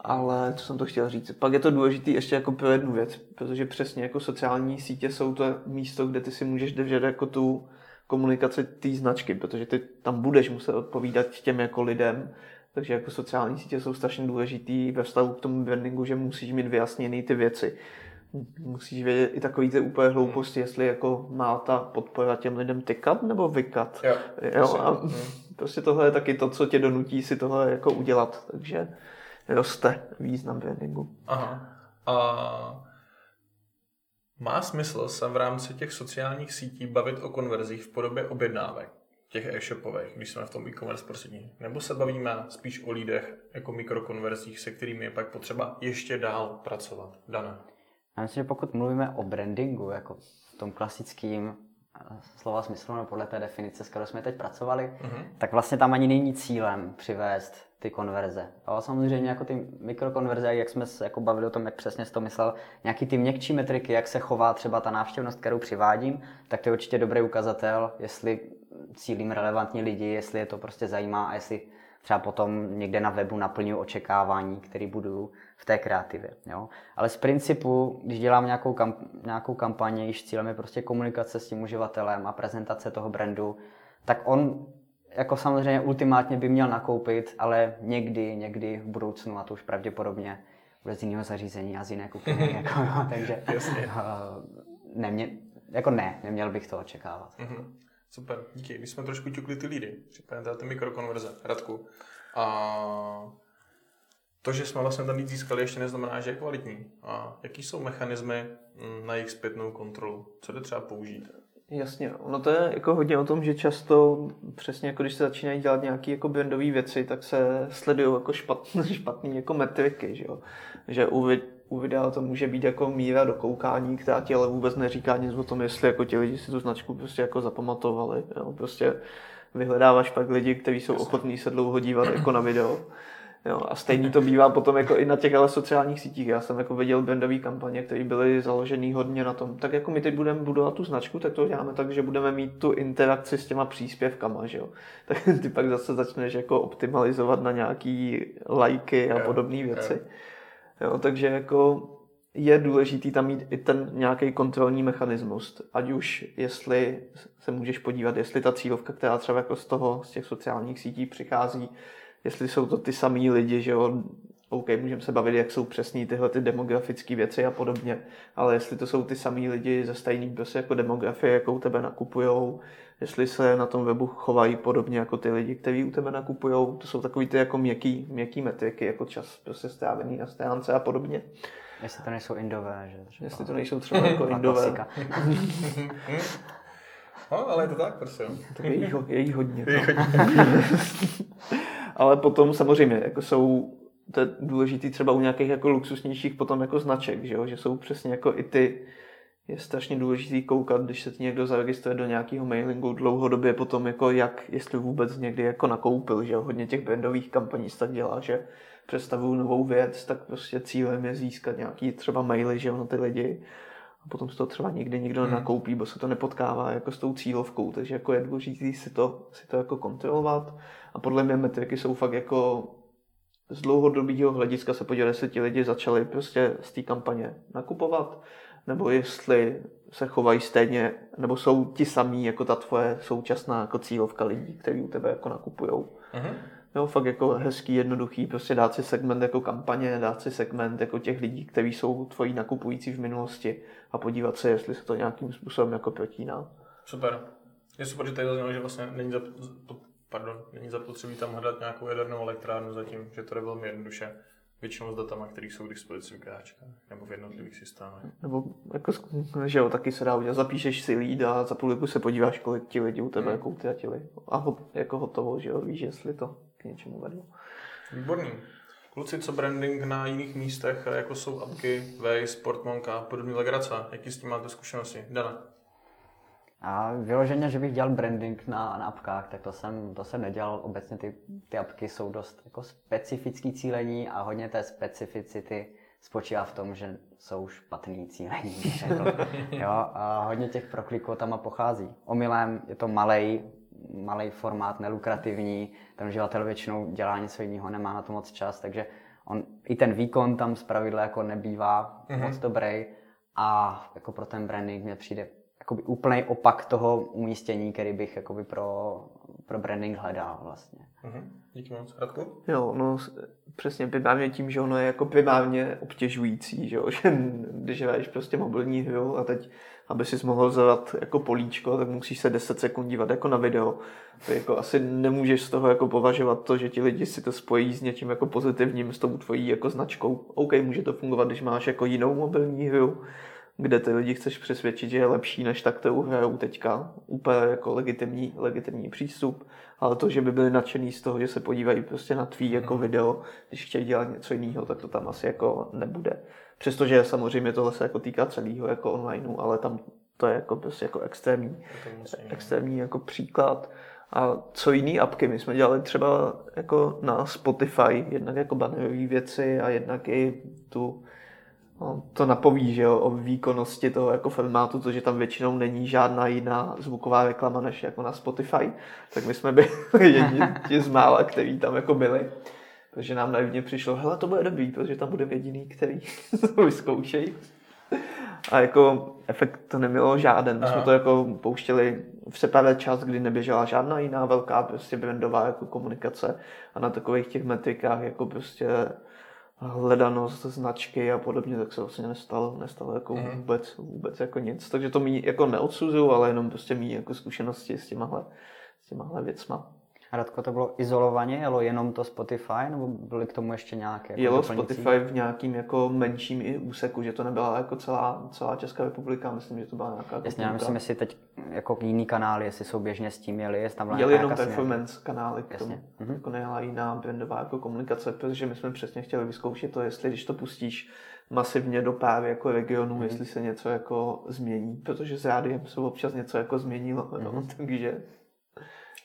Ale co jsem to chtěl říct? Pak je to důležité ještě jako pro jednu věc, protože přesně jako sociální sítě jsou to místo, kde ty si můžeš držet jako tu komunikaci té značky, protože ty tam budeš muset odpovídat těm jako lidem, takže jako sociální sítě jsou strašně důležitý ve vztahu k tomu brandingu, že musíš mít vyjasněný ty věci. Musíš vědět i takový ty úplně hlouposti, jestli jako má ta podpora těm lidem tykat nebo vykat. Jo, jo a hmm. prostě tohle je taky to, co tě donutí si tohle jako udělat. Takže roste význam brandingu. Aha. A má smysl se v rámci těch sociálních sítí bavit o konverzích v podobě objednávek těch e-shopových, když jsme v tom e-commerce prostředí? Nebo se bavíme spíš o lídech jako mikrokonverzích, se kterými je pak potřeba ještě dál pracovat? Dana. Já myslím, že pokud mluvíme o brandingu, jako v tom klasickém eh, slova smyslu, nebo podle té definice, s kterou jsme teď pracovali, uh-huh. tak vlastně tam ani není cílem přivést ty konverze. A samozřejmě jako ty mikrokonverze, jak jsme se jako bavili o tom, jak přesně to myslel, nějaký ty měkčí metriky, jak se chová třeba ta návštěvnost, kterou přivádím, tak to je určitě dobrý ukazatel, jestli cílím relevantní lidi, jestli je to prostě zajímá a jestli třeba potom někde na webu naplňuji očekávání, které budu v té kreativě. Jo? Ale z principu, když dělám nějakou, kamp- nějakou kampaně, již cílem je prostě komunikace s tím uživatelem a prezentace toho brandu, tak on jako samozřejmě ultimátně by měl nakoupit, ale někdy, někdy v budoucnu, a to už pravděpodobně bude z jiného zařízení a z jiné kuchyně. jako, no, takže uh, nemě, jako ne, neměl bych to očekávat. Mm-hmm. Super, díky. My jsme trošku ťukli ty lídy, případně ty mikrokonverze. Radku. A to, že jsme vlastně ten lead získali, ještě neznamená, že je kvalitní. A jaký jsou mechanismy mm, na jejich zpětnou kontrolu? Co jde třeba použít? Jasně, ono to je jako hodně o tom, že často přesně jako když se začínají dělat nějaké jako brandové věci, tak se sledují jako špatný jako metriky, že jo. Že u, u videa to může být jako míra do koukání, která ti ale vůbec neříká nic o tom, jestli jako ti lidi si tu značku prostě jako zapamatovali, jo. Prostě vyhledáváš pak lidi, kteří jsou ochotní se dlouho dívat jako na video Jo, a stejný to bývá potom jako i na těch ale sociálních sítích. Já jsem jako viděl brandové kampaně, které byly založené hodně na tom. Tak jako my teď budeme budovat tu značku, tak to děláme tak, že budeme mít tu interakci s těma příspěvkama, že jo. Tak ty pak zase začneš jako optimalizovat na nějaký lajky a podobné věci. Jo, takže jako je důležitý tam mít i ten nějaký kontrolní mechanismus. Ať už jestli se můžeš podívat, jestli ta cílovka, která třeba jako z toho, z těch sociálních sítí přichází, jestli jsou to ty samý lidi, že jo, OK, můžeme se bavit, jak jsou přesní tyhle ty demografické věci a podobně, ale jestli to jsou ty samý lidi ze stejný prostě jako demografie, jakou tebe nakupujou, jestli se na tom webu chovají podobně jako ty lidi, kteří u tebe nakupujou, to jsou takový ty jako měkký, měkký metriky, jako čas prostě strávený na stránce a podobně. Jestli to nejsou indové, že? Třeba. Jestli to nejsou třeba jako indové. no, ale je to tak, prostě. Tak je jí, je jí hodně. Je jí no. hodně. ale potom samozřejmě jako jsou to je důležitý třeba u nějakých jako luxusnějších potom jako značek, že, jo? že jsou přesně jako i ty, je strašně důležitý koukat, když se ti někdo zaregistruje do nějakého mailingu dlouhodobě potom, jako jak, jestli vůbec někdy jako nakoupil, že jo? hodně těch brandových kampaní se tak dělá, že představují novou věc, tak prostě cílem je získat nějaký třeba maily, že jo, na ty lidi a potom se to třeba někdy někdo hmm. nakoupí, bo se to nepotkává jako s tou cílovkou, takže jako je důležité si to, si to jako kontrolovat a podle mě metriky jsou fakt jako z dlouhodobého hlediska se podívat, jestli ti lidi začali prostě z té kampaně nakupovat, nebo jestli se chovají stejně, nebo jsou ti samí jako ta tvoje současná jako cílovka lidí, kteří u tebe jako nakupujou. Uh-huh. Jo, fakt jako hezký, jednoduchý, prostě dát si segment jako kampaně, dát si segment jako těch lidí, kteří jsou tvoji nakupující v minulosti a podívat se, jestli se to nějakým způsobem jako protíná. Super. Je super, že tady zaznělo, že vlastně není, pardon, není zapotřebí tam hledat nějakou jadernou elektrárnu zatím, že to je velmi jednoduše většinou s datama, které jsou k dispozici v GAčkách nebo v jednotlivých systémech. Nebo jako, že jo, taky se dá udělat, zapíšeš si lead a za půl roku se podíváš, kolik ti lidi u tebe hmm. jako utratili. A ho, jako hotovo, že jo, víš, jestli to k něčemu vedlo. Výborný. Kluci, co branding na jiných místech, jako jsou apky, Waze, Sportmonka a podobné legrace, jaký s tím máte zkušenosti? Dana. A vyloženě, že bych dělal branding na, na apkách, tak to jsem, to jsem nedělal. Obecně ty, ty apky jsou dost jako specifický cílení a hodně té specificity spočívá v tom, že jsou špatný cílení, jo, a hodně těch prokliků tam pochází. Omylem je to malej, malý formát, nelukrativní, ten uživatel většinou dělá něco jiného, nemá na to moc čas, takže on, i ten výkon tam zpravidla jako nebývá mm-hmm. moc dobrý a jako pro ten branding mě přijde jakoby úplný opak toho umístění, který bych jakoby pro, pro branding hledal vlastně. Mm-hmm. Díky moc. Radku? Jo, no přesně primárně tím, že ono je jako primárně obtěžující, že, jo? že když hraješ prostě mobilní hru a teď, aby si mohl zadat jako políčko, tak musíš se 10 sekund dívat jako na video. To jako asi nemůžeš z toho jako považovat to, že ti lidi si to spojí s něčím jako pozitivním, s tou tvojí jako značkou. OK, může to fungovat, když máš jako jinou mobilní hru, kde ty lidi chceš přesvědčit, že je lepší, než tak to hrajou teďka. Úplně jako legitimní, legitimní přístup. Ale to, že by byli nadšený z toho, že se podívají prostě na tvý jako mhm. video, když chtějí dělat něco jiného, tak to tam asi jako nebude. Přestože samozřejmě tohle se jako týká celého jako online, ale tam to je jako prostě jako extrémní, extrémní jako příklad. A co jiný apky? My jsme dělali třeba jako na Spotify, jednak jako bannerové věci a jednak i tu No, to napoví, že jo, o výkonnosti toho jako formátu, to, že tam většinou není žádná jiná zvuková reklama než jako na Spotify, tak my jsme byli jedni z mála, který tam jako byli. Takže nám naivně přišlo, hele, to bude dobrý, protože tam bude jediný, který to vyzkoušejí. A jako efekt to nemělo žádný. My jsme to jako pouštěli v separé čas, kdy neběžela žádná jiná velká prostě brandová jako komunikace a na takových těch metrikách jako prostě hledanost značky a podobně, tak se vlastně nestalo, nestalo jako mm. vůbec, vůbec jako nic. Takže to mi jako neodsuzuju, ale jenom prostě mý jako zkušenosti s těmahle, s těmahle věcma. Radko, to bylo izolovaně, jelo jenom to Spotify, nebo byly k tomu ještě nějaké? Jako jelo doplňující? Spotify v nějakým jako menším i úseku, že to nebyla jako celá, celá Česká republika, myslím, že to byla nějaká Jasně, já myslím, jestli teď jako jiný kanály, jestli souběžně s tím jeli, jestli tam byla Jeli jenom performance kanály k tomu, mm-hmm. jako nejela jiná brandová jako komunikace, protože my jsme přesně chtěli vyzkoušet to, jestli když to pustíš masivně do pár jako regionů, mm-hmm. jestli se něco jako změní, protože s rádiem se občas něco jako změnilo, mm-hmm. no, takže...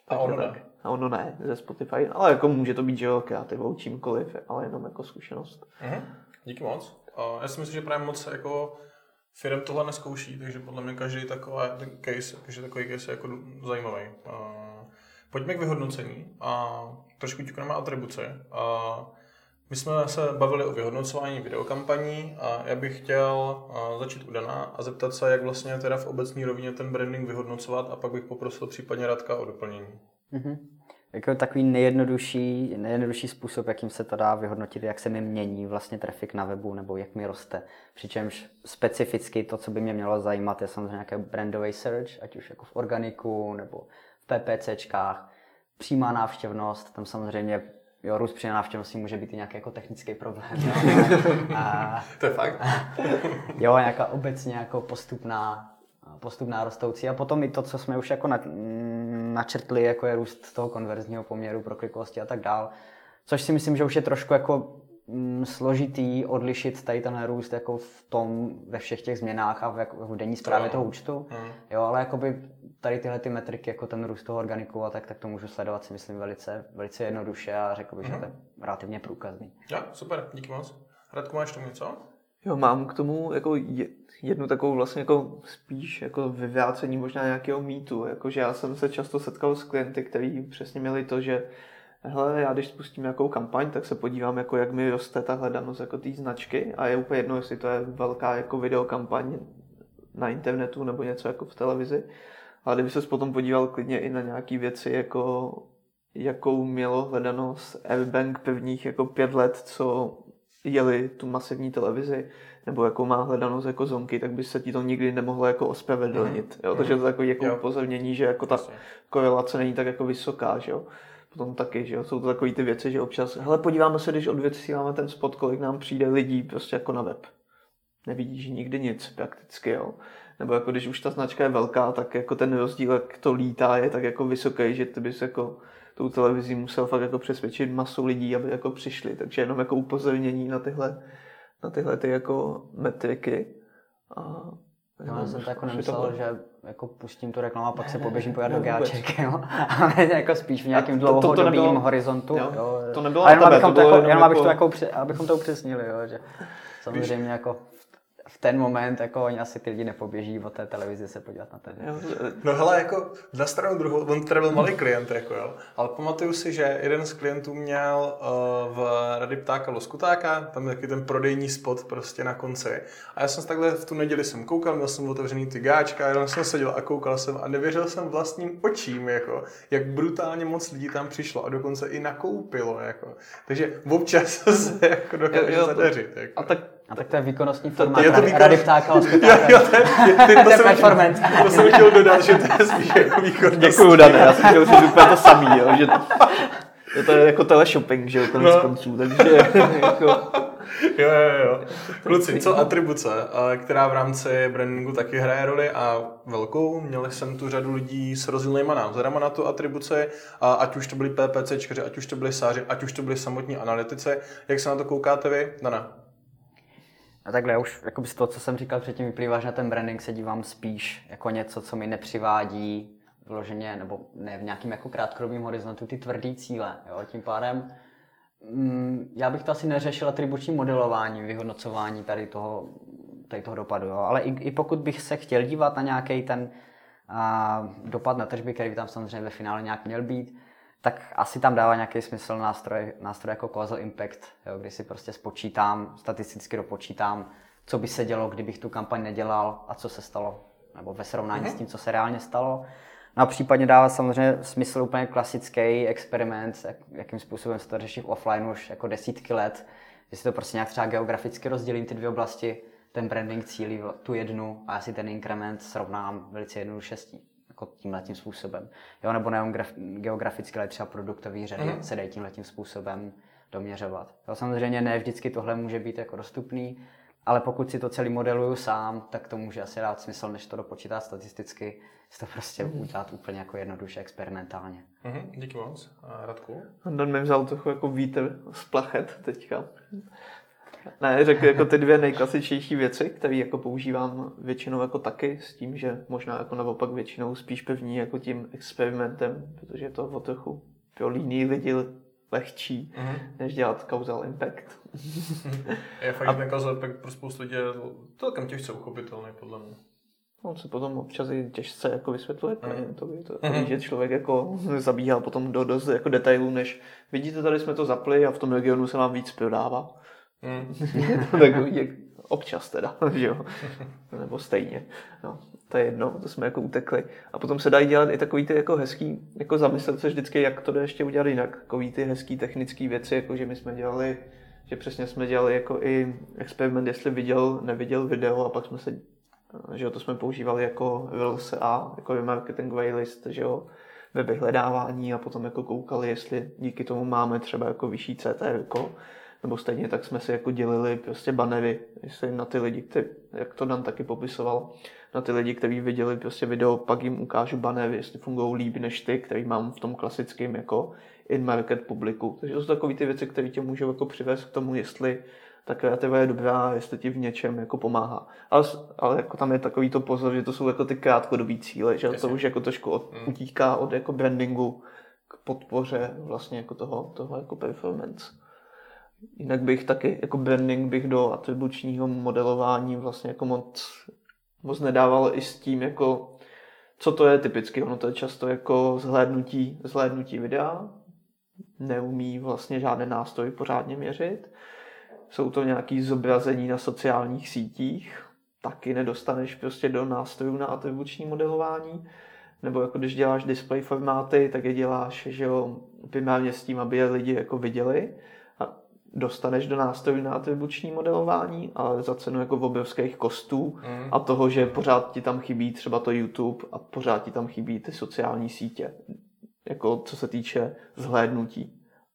A ono tak. A ono ne, ze Spotify, ale jako může to být, že jo, kreativou, čímkoliv, ale jenom jako zkušenost. Mm-hmm. Díky moc. Uh, já si myslím, že právě moc jako firm tohle neskouší, takže podle mě každý takový case, každý takový case je jako zajímavý. Uh, pojďme k vyhodnocení a trošku ťukneme atribuce. Uh, my jsme se bavili o vyhodnocování videokampaní a já bych chtěl začít u Dana a zeptat se, jak vlastně teda v obecní rovině ten branding vyhodnocovat a pak bych poprosil případně Radka o doplnění. Mm-hmm. Jako takový nejjednodušší, nejjednodušší způsob, jakým se to dá vyhodnotit, jak se mi mění vlastně trafik na webu nebo jak mi roste. Přičemž specificky to, co by mě mělo zajímat, je samozřejmě nějaký brandový search, ať už jako v organiku nebo v PPCčkách, přímá návštěvnost, tam samozřejmě jo, růst při návštěvnosti může být i nějaký jako technický problém. Jo, a, to je fakt. jo, nějaká obecně jako postupná postupná rostoucí a potom i to, co jsme už jako načrtli, jako je růst toho konverzního poměru pro klikovosti a tak dál. Což si myslím, že už je trošku jako mm, složitý odlišit tady ten růst jako v tom, ve všech těch změnách a v, jako v denní zprávě toho účtu. Mm. Jo, ale jakoby tady tyhle ty metriky, jako ten růst toho organiku a tak, tak to můžu sledovat si myslím velice, velice jednoduše a řekl bych, mm. že to je relativně průkazný. Ja, super, díky moc. Radku, máš tomu něco? Jo, mám k tomu jako jednu takovou vlastně jako spíš jako vyvrácení možná nějakého mýtu, jakože já jsem se často setkal s klienty, kteří přesně měli to, že hele, já když spustím nějakou kampaň, tak se podívám, jako jak mi roste ta hledanost jako té značky a je úplně jedno, jestli to je velká jako videokampaň na internetu nebo něco jako v televizi. Ale kdyby se potom podíval klidně i na nějaké věci, jako jakou mělo hledanost Airbank prvních jako pět let, co jeli tu masivní televizi, nebo jakou má hledanost jako zonky, tak by se ti to nikdy nemohlo jako ospravedlnit. Mm. Jo? Takže to je takový jako upozornění, že jako ta korelace není tak jako vysoká. Že jo? Potom taky, že jo? jsou to takové ty věci, že občas, hele, podíváme se, když odvysíláme ten spot, kolik nám přijde lidí prostě jako na web. Nevidíš nikdy nic prakticky, jo. Nebo jako když už ta značka je velká, tak jako ten rozdíl, jak to lítá, je tak jako vysoký, že ty bys jako tou televizí musel fakt jako přesvědčit masu lidí, aby jako přišli. Takže jenom jako upozornění na tyhle, na tyhle ty jako metriky. A No, já jsem to jako nemyslel, to... že jako pustím tu reklamu a pak se poběžím pojat do gáček, jo. Ale jako spíš v nějakém dlouhodobým to, to nebylo, horizontu. Jo, jo. To nebylo ale jenom, abychom to, jako, jenom, jako... Abych to jako, abychom to upřesnili, jo, že samozřejmě jako v ten moment jako oni asi ty lidi nepoběží od té televize se podívat na ten. No hele, jako na stranu druhou, on teda byl malý klient, jako jo, ale pamatuju si, že jeden z klientů měl uh, v Rady ptáka Loskutáka, tam je taky ten prodejní spot prostě na konci. A já jsem takhle v tu neděli jsem koukal, měl jsem otevřený ty gáčka, jenom jsem seděl a koukal jsem a nevěřil jsem vlastním očím, jako, jak brutálně moc lidí tam přišlo a dokonce i nakoupilo, jako. Takže občas se jako dokáže zadařit. Jako. A tak a tak to je výkonnostní formát to, to je to rady ptáka a jo, jo, to, je, to, to, jsem performance. to jsem chtěl dodat, že to je spíš jako výkonnostní. Děkuju, Dane, já jsem chtěl říct úplně to samý, jo, že to, to je jako teleshopping, že jo, konec no. konců, takže jako... Jo, jo, jo. Kluci, co atribuce, která v rámci brandingu taky hraje roli a velkou. Měli jsem tu řadu lidí s rozdílnýma názorama na tu atribuci, ať už to byli PPCčkaři, ať už to byli sáři, ať už to byli samotní analytici. Jak se na to koukáte vy? Dana? A takhle já už jako z toho, co jsem říkal předtím, vyplývá, že na ten branding se dívám spíš jako něco, co mi nepřivádí vloženě, nebo ne v nějakým jako krátkodobým horizontu ty tvrdý cíle. Jo? Tím pádem mm, já bych to asi neřešil atribuční modelování, vyhodnocování tady toho, tady toho dopadu. Jo? Ale i, i pokud bych se chtěl dívat na nějaký ten a, dopad na tržby, který by tam samozřejmě ve finále nějak měl být, tak asi tam dává nějaký smysl nástroj, nástroj jako causal impact, jo, kdy si prostě spočítám, statisticky dopočítám, co by se dělo, kdybych tu kampaň nedělal a co se stalo, nebo ve srovnání mm-hmm. s tím, co se reálně stalo. No a případně dává samozřejmě smysl úplně klasický experiment, jak, jakým způsobem se to řeší v offline už jako desítky let, že si to prostě nějak třeba geograficky rozdělím ty dvě oblasti, ten branding cílí tu jednu a já si ten inkrement srovnám velice jednoduše s tím jako tímhle tím způsobem. Jo, nebo nejenom geograficky, ale třeba produktový řady mm. se dají tímhle tím způsobem doměřovat. Jo, samozřejmě ne vždycky tohle může být jako dostupný, ale pokud si to celý modeluju sám, tak to může asi dát smysl, než to dopočítat statisticky, si to prostě mm. udělat úplně jako jednoduše experimentálně. Mm-hmm, díky moc. A Radku? Dan mi vzal trochu jako vítr z plachet teďka. Ne, řekl jako ty dvě nejklasičnější věci, které jako používám většinou jako taky, s tím, že možná jako naopak většinou spíš pevní jako tím experimentem, protože je to o trochu pro líný lidi lehčí, mm-hmm. než dělat causal impact. je fakt, že ten causal impact pro spoustu lidí je celkem těžce uchopitelný, podle mě. On se potom občas i těžce jako vysvětluje klientovi, to, mm-hmm. že člověk jako zabíhá potom do dost jako detailů, než vidíte, tady jsme to zapli a v tom regionu se vám víc prodává. Mm. takový, jak občas teda, že jo? Nebo stejně. No, to je jedno, to jsme jako utekli. A potom se dají dělat i takový ty jako hezký, jako zamyslet se vždycky, jak to jde ještě udělat jinak. Takový ty hezký technické věci, jako že my jsme dělali, že přesně jsme dělali jako i experiment, jestli viděl, neviděl video a pak jsme se, že jo, to jsme používali jako A, jako marketingový list, že jo, ve vyhledávání a potom jako koukali, jestli díky tomu máme třeba jako vyšší CTR, nebo stejně tak jsme si jako dělili prostě banery, jestli na ty lidi, který, jak to Dan taky popisoval, na ty lidi, kteří viděli prostě video, pak jim ukážu banery, jestli fungují líp než ty, který mám v tom klasickém jako in-market publiku. Takže to jsou takové ty věci, které tě můžou jako přivést k tomu, jestli ta kreativa je dobrá, jestli ti v něčem jako pomáhá. Ale, ale jako tam je takový to pozor, že to jsou jako ty krátkodobý cíle, že Jasně. to už jako trošku od, mm. utíká od jako brandingu k podpoře vlastně jako toho, toho jako performance. Jinak bych taky, jako branding bych do atribučního modelování vlastně jako moc, moc nedával i s tím, jako co to je typicky. Ono to je často jako zhlédnutí, zhlédnutí videa, neumí vlastně žádný nástroj pořádně měřit. Jsou to nějaké zobrazení na sociálních sítích, taky nedostaneš prostě do nástrojů na atribuční modelování. Nebo jako když děláš display formáty, tak je děláš že jo, primárně s tím, aby je lidi jako viděli dostaneš do nástrojů na atribuční modelování, ale za cenu jako v obrovských kostů mm. a toho, že pořád ti tam chybí třeba to YouTube a pořád ti tam chybí ty sociální sítě. Jako co se týče zhlédnutí.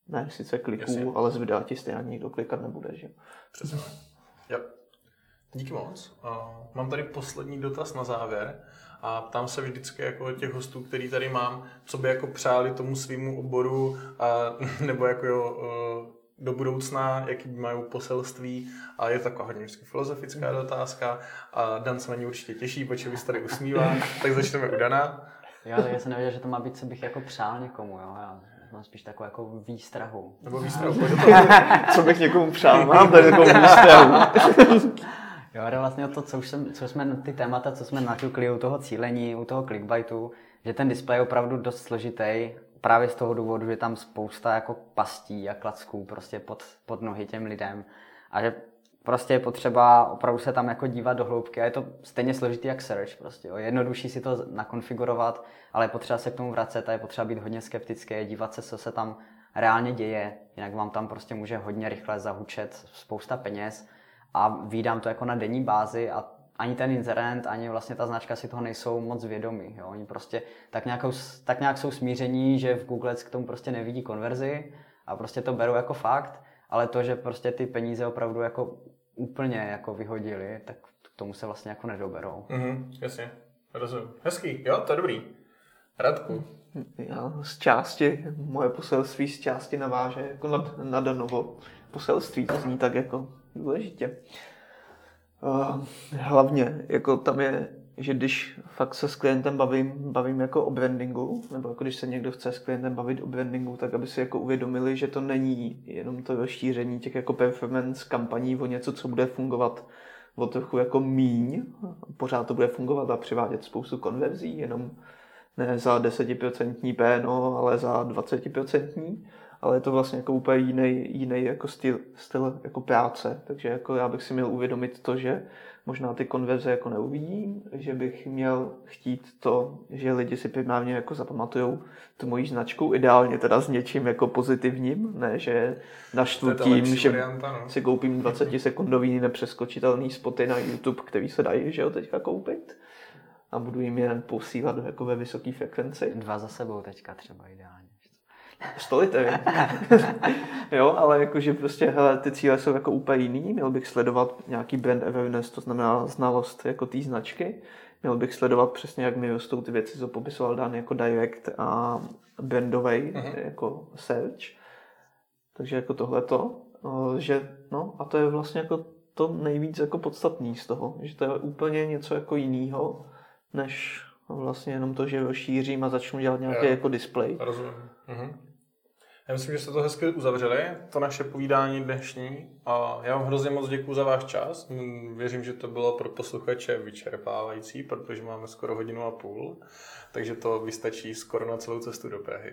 Ne sice kliků, Jasně. ale z videa ti stejně nikdo klikat nebude, že? Přesně. yep. Díky moc. Uh, mám tady poslední dotaz na závěr a ptám se vždycky jako těch hostů, který tady mám, co by jako přáli tomu svýmu oboru, a, nebo jako jo, uh, do budoucna, jaký mají poselství a je to taková hodně vždycky filozofická mm. otázka a Dan se na ní určitě těší, protože vy tady usmívá, tak začneme u Dana. Já, já jsem nevěděl, že to má být, co bych jako přál někomu, jo. Já mám spíš takovou jako výstrahu. Nebo výstrahu, Co bych někomu přál, mám tady takovou výstrahu. Jo, ale vlastně to, co, už jsem, co jsme, ty témata, co jsme naťukli u toho cílení, u toho clickbaitu, že ten displej je opravdu dost složitý, právě z toho důvodu, že tam spousta jako pastí a klacků prostě pod, pod nohy těm lidem a že prostě je potřeba opravdu se tam jako dívat do hloubky a je to stejně složitý jak search prostě. Jo. Jednodušší si to nakonfigurovat, ale je potřeba se k tomu vracet a je potřeba být hodně skeptický, dívat se, co se tam reálně děje, jinak vám tam prostě může hodně rychle zahučet spousta peněz a výdám to jako na denní bázi a ani ten inzerent, ani vlastně ta značka si toho nejsou moc vědomí. Jo. Oni prostě tak, nějakou, tak nějak jsou smíření, že v Google k tomu prostě nevidí konverzi a prostě to berou jako fakt, ale to, že prostě ty peníze opravdu jako úplně jako vyhodili, tak k tomu se vlastně jako nedoberou. Mhm, jasně, rozumím. Hezký, jo, to je dobrý. Radku. Já z části, moje poselství z části naváže jako na, na Danovo poselství, to zní tak jako důležitě. Hlavně, jako tam je, že když fakt se s klientem bavím, bavím jako o brandingu, nebo jako když se někdo chce s klientem bavit o brandingu, tak aby si jako uvědomili, že to není jenom to rozšíření těch jako performance kampaní o něco, co bude fungovat o trochu jako míň, pořád to bude fungovat a přivádět spoustu konverzí, jenom ne za 10% PNO, ale za 20%, ale je to vlastně jako úplně jiný, jiný jako styl, styl jako práce, takže jako já bych si měl uvědomit to, že možná ty konverze jako neuvidím, že bych měl chtít to, že lidi si primárně jako zapamatujou tu moji značku, ideálně teda s něčím jako pozitivním, ne, že naštvu tím, že varianta, no. si koupím 20 sekundový nepřeskočitelný spoty na YouTube, který se dají, že jo, teďka koupit a budu jim jen posílat jako ve vysoké frekvenci. Dva za sebou teďka třeba ideálně. Stolité, jo, ale jakože prostě, hele, ty cíle jsou jako úplně jiný, měl bych sledovat nějaký brand awareness, to znamená znalost jako té značky, měl bych sledovat přesně, jak mi rostou ty věci, co popisoval Dan jako direct a brandový uh-huh. jako search. Takže jako tohleto, že no a to je vlastně jako to nejvíc jako podstatný z toho, že to je úplně něco jako jiného, než vlastně jenom to, že rozšířím a začnu dělat nějaký jo. jako display. Rozumím. Uh-huh. Já myslím, že jste to hezky uzavřeli, to naše povídání dnešní. A já vám hrozně moc děkuji za váš čas. Věřím, že to bylo pro posluchače vyčerpávající, protože máme skoro hodinu a půl, takže to vystačí skoro na celou cestu do Prahy,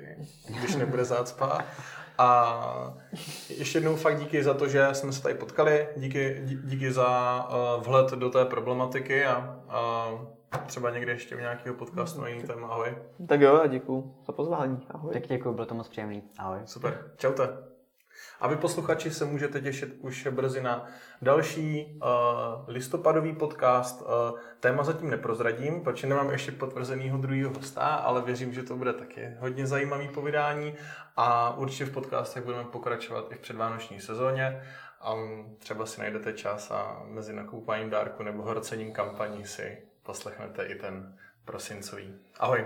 když nebude zácpa. A ještě jednou fakt díky za to, že jsme se tady potkali, díky, díky za uh, vhled do té problematiky a, a třeba někde ještě v nějakého podcastu na jiný téma. Ahoj. Tak jo, a děkuji za pozvání. Ahoj. Tak děkuji, bylo to moc příjemný. Ahoj. Super, čaute. A vy posluchači se můžete těšit už brzy na další uh, listopadový podcast. Uh, téma zatím neprozradím, protože nemám ještě potvrzenýho druhého hosta, ale věřím, že to bude taky hodně zajímavý povídání a určitě v podcastech budeme pokračovat i v předvánoční sezóně. A um, třeba si najdete čas a mezi nakoupením dárku nebo hrocením kampaní si poslechnete i ten prosincový. Ahoj!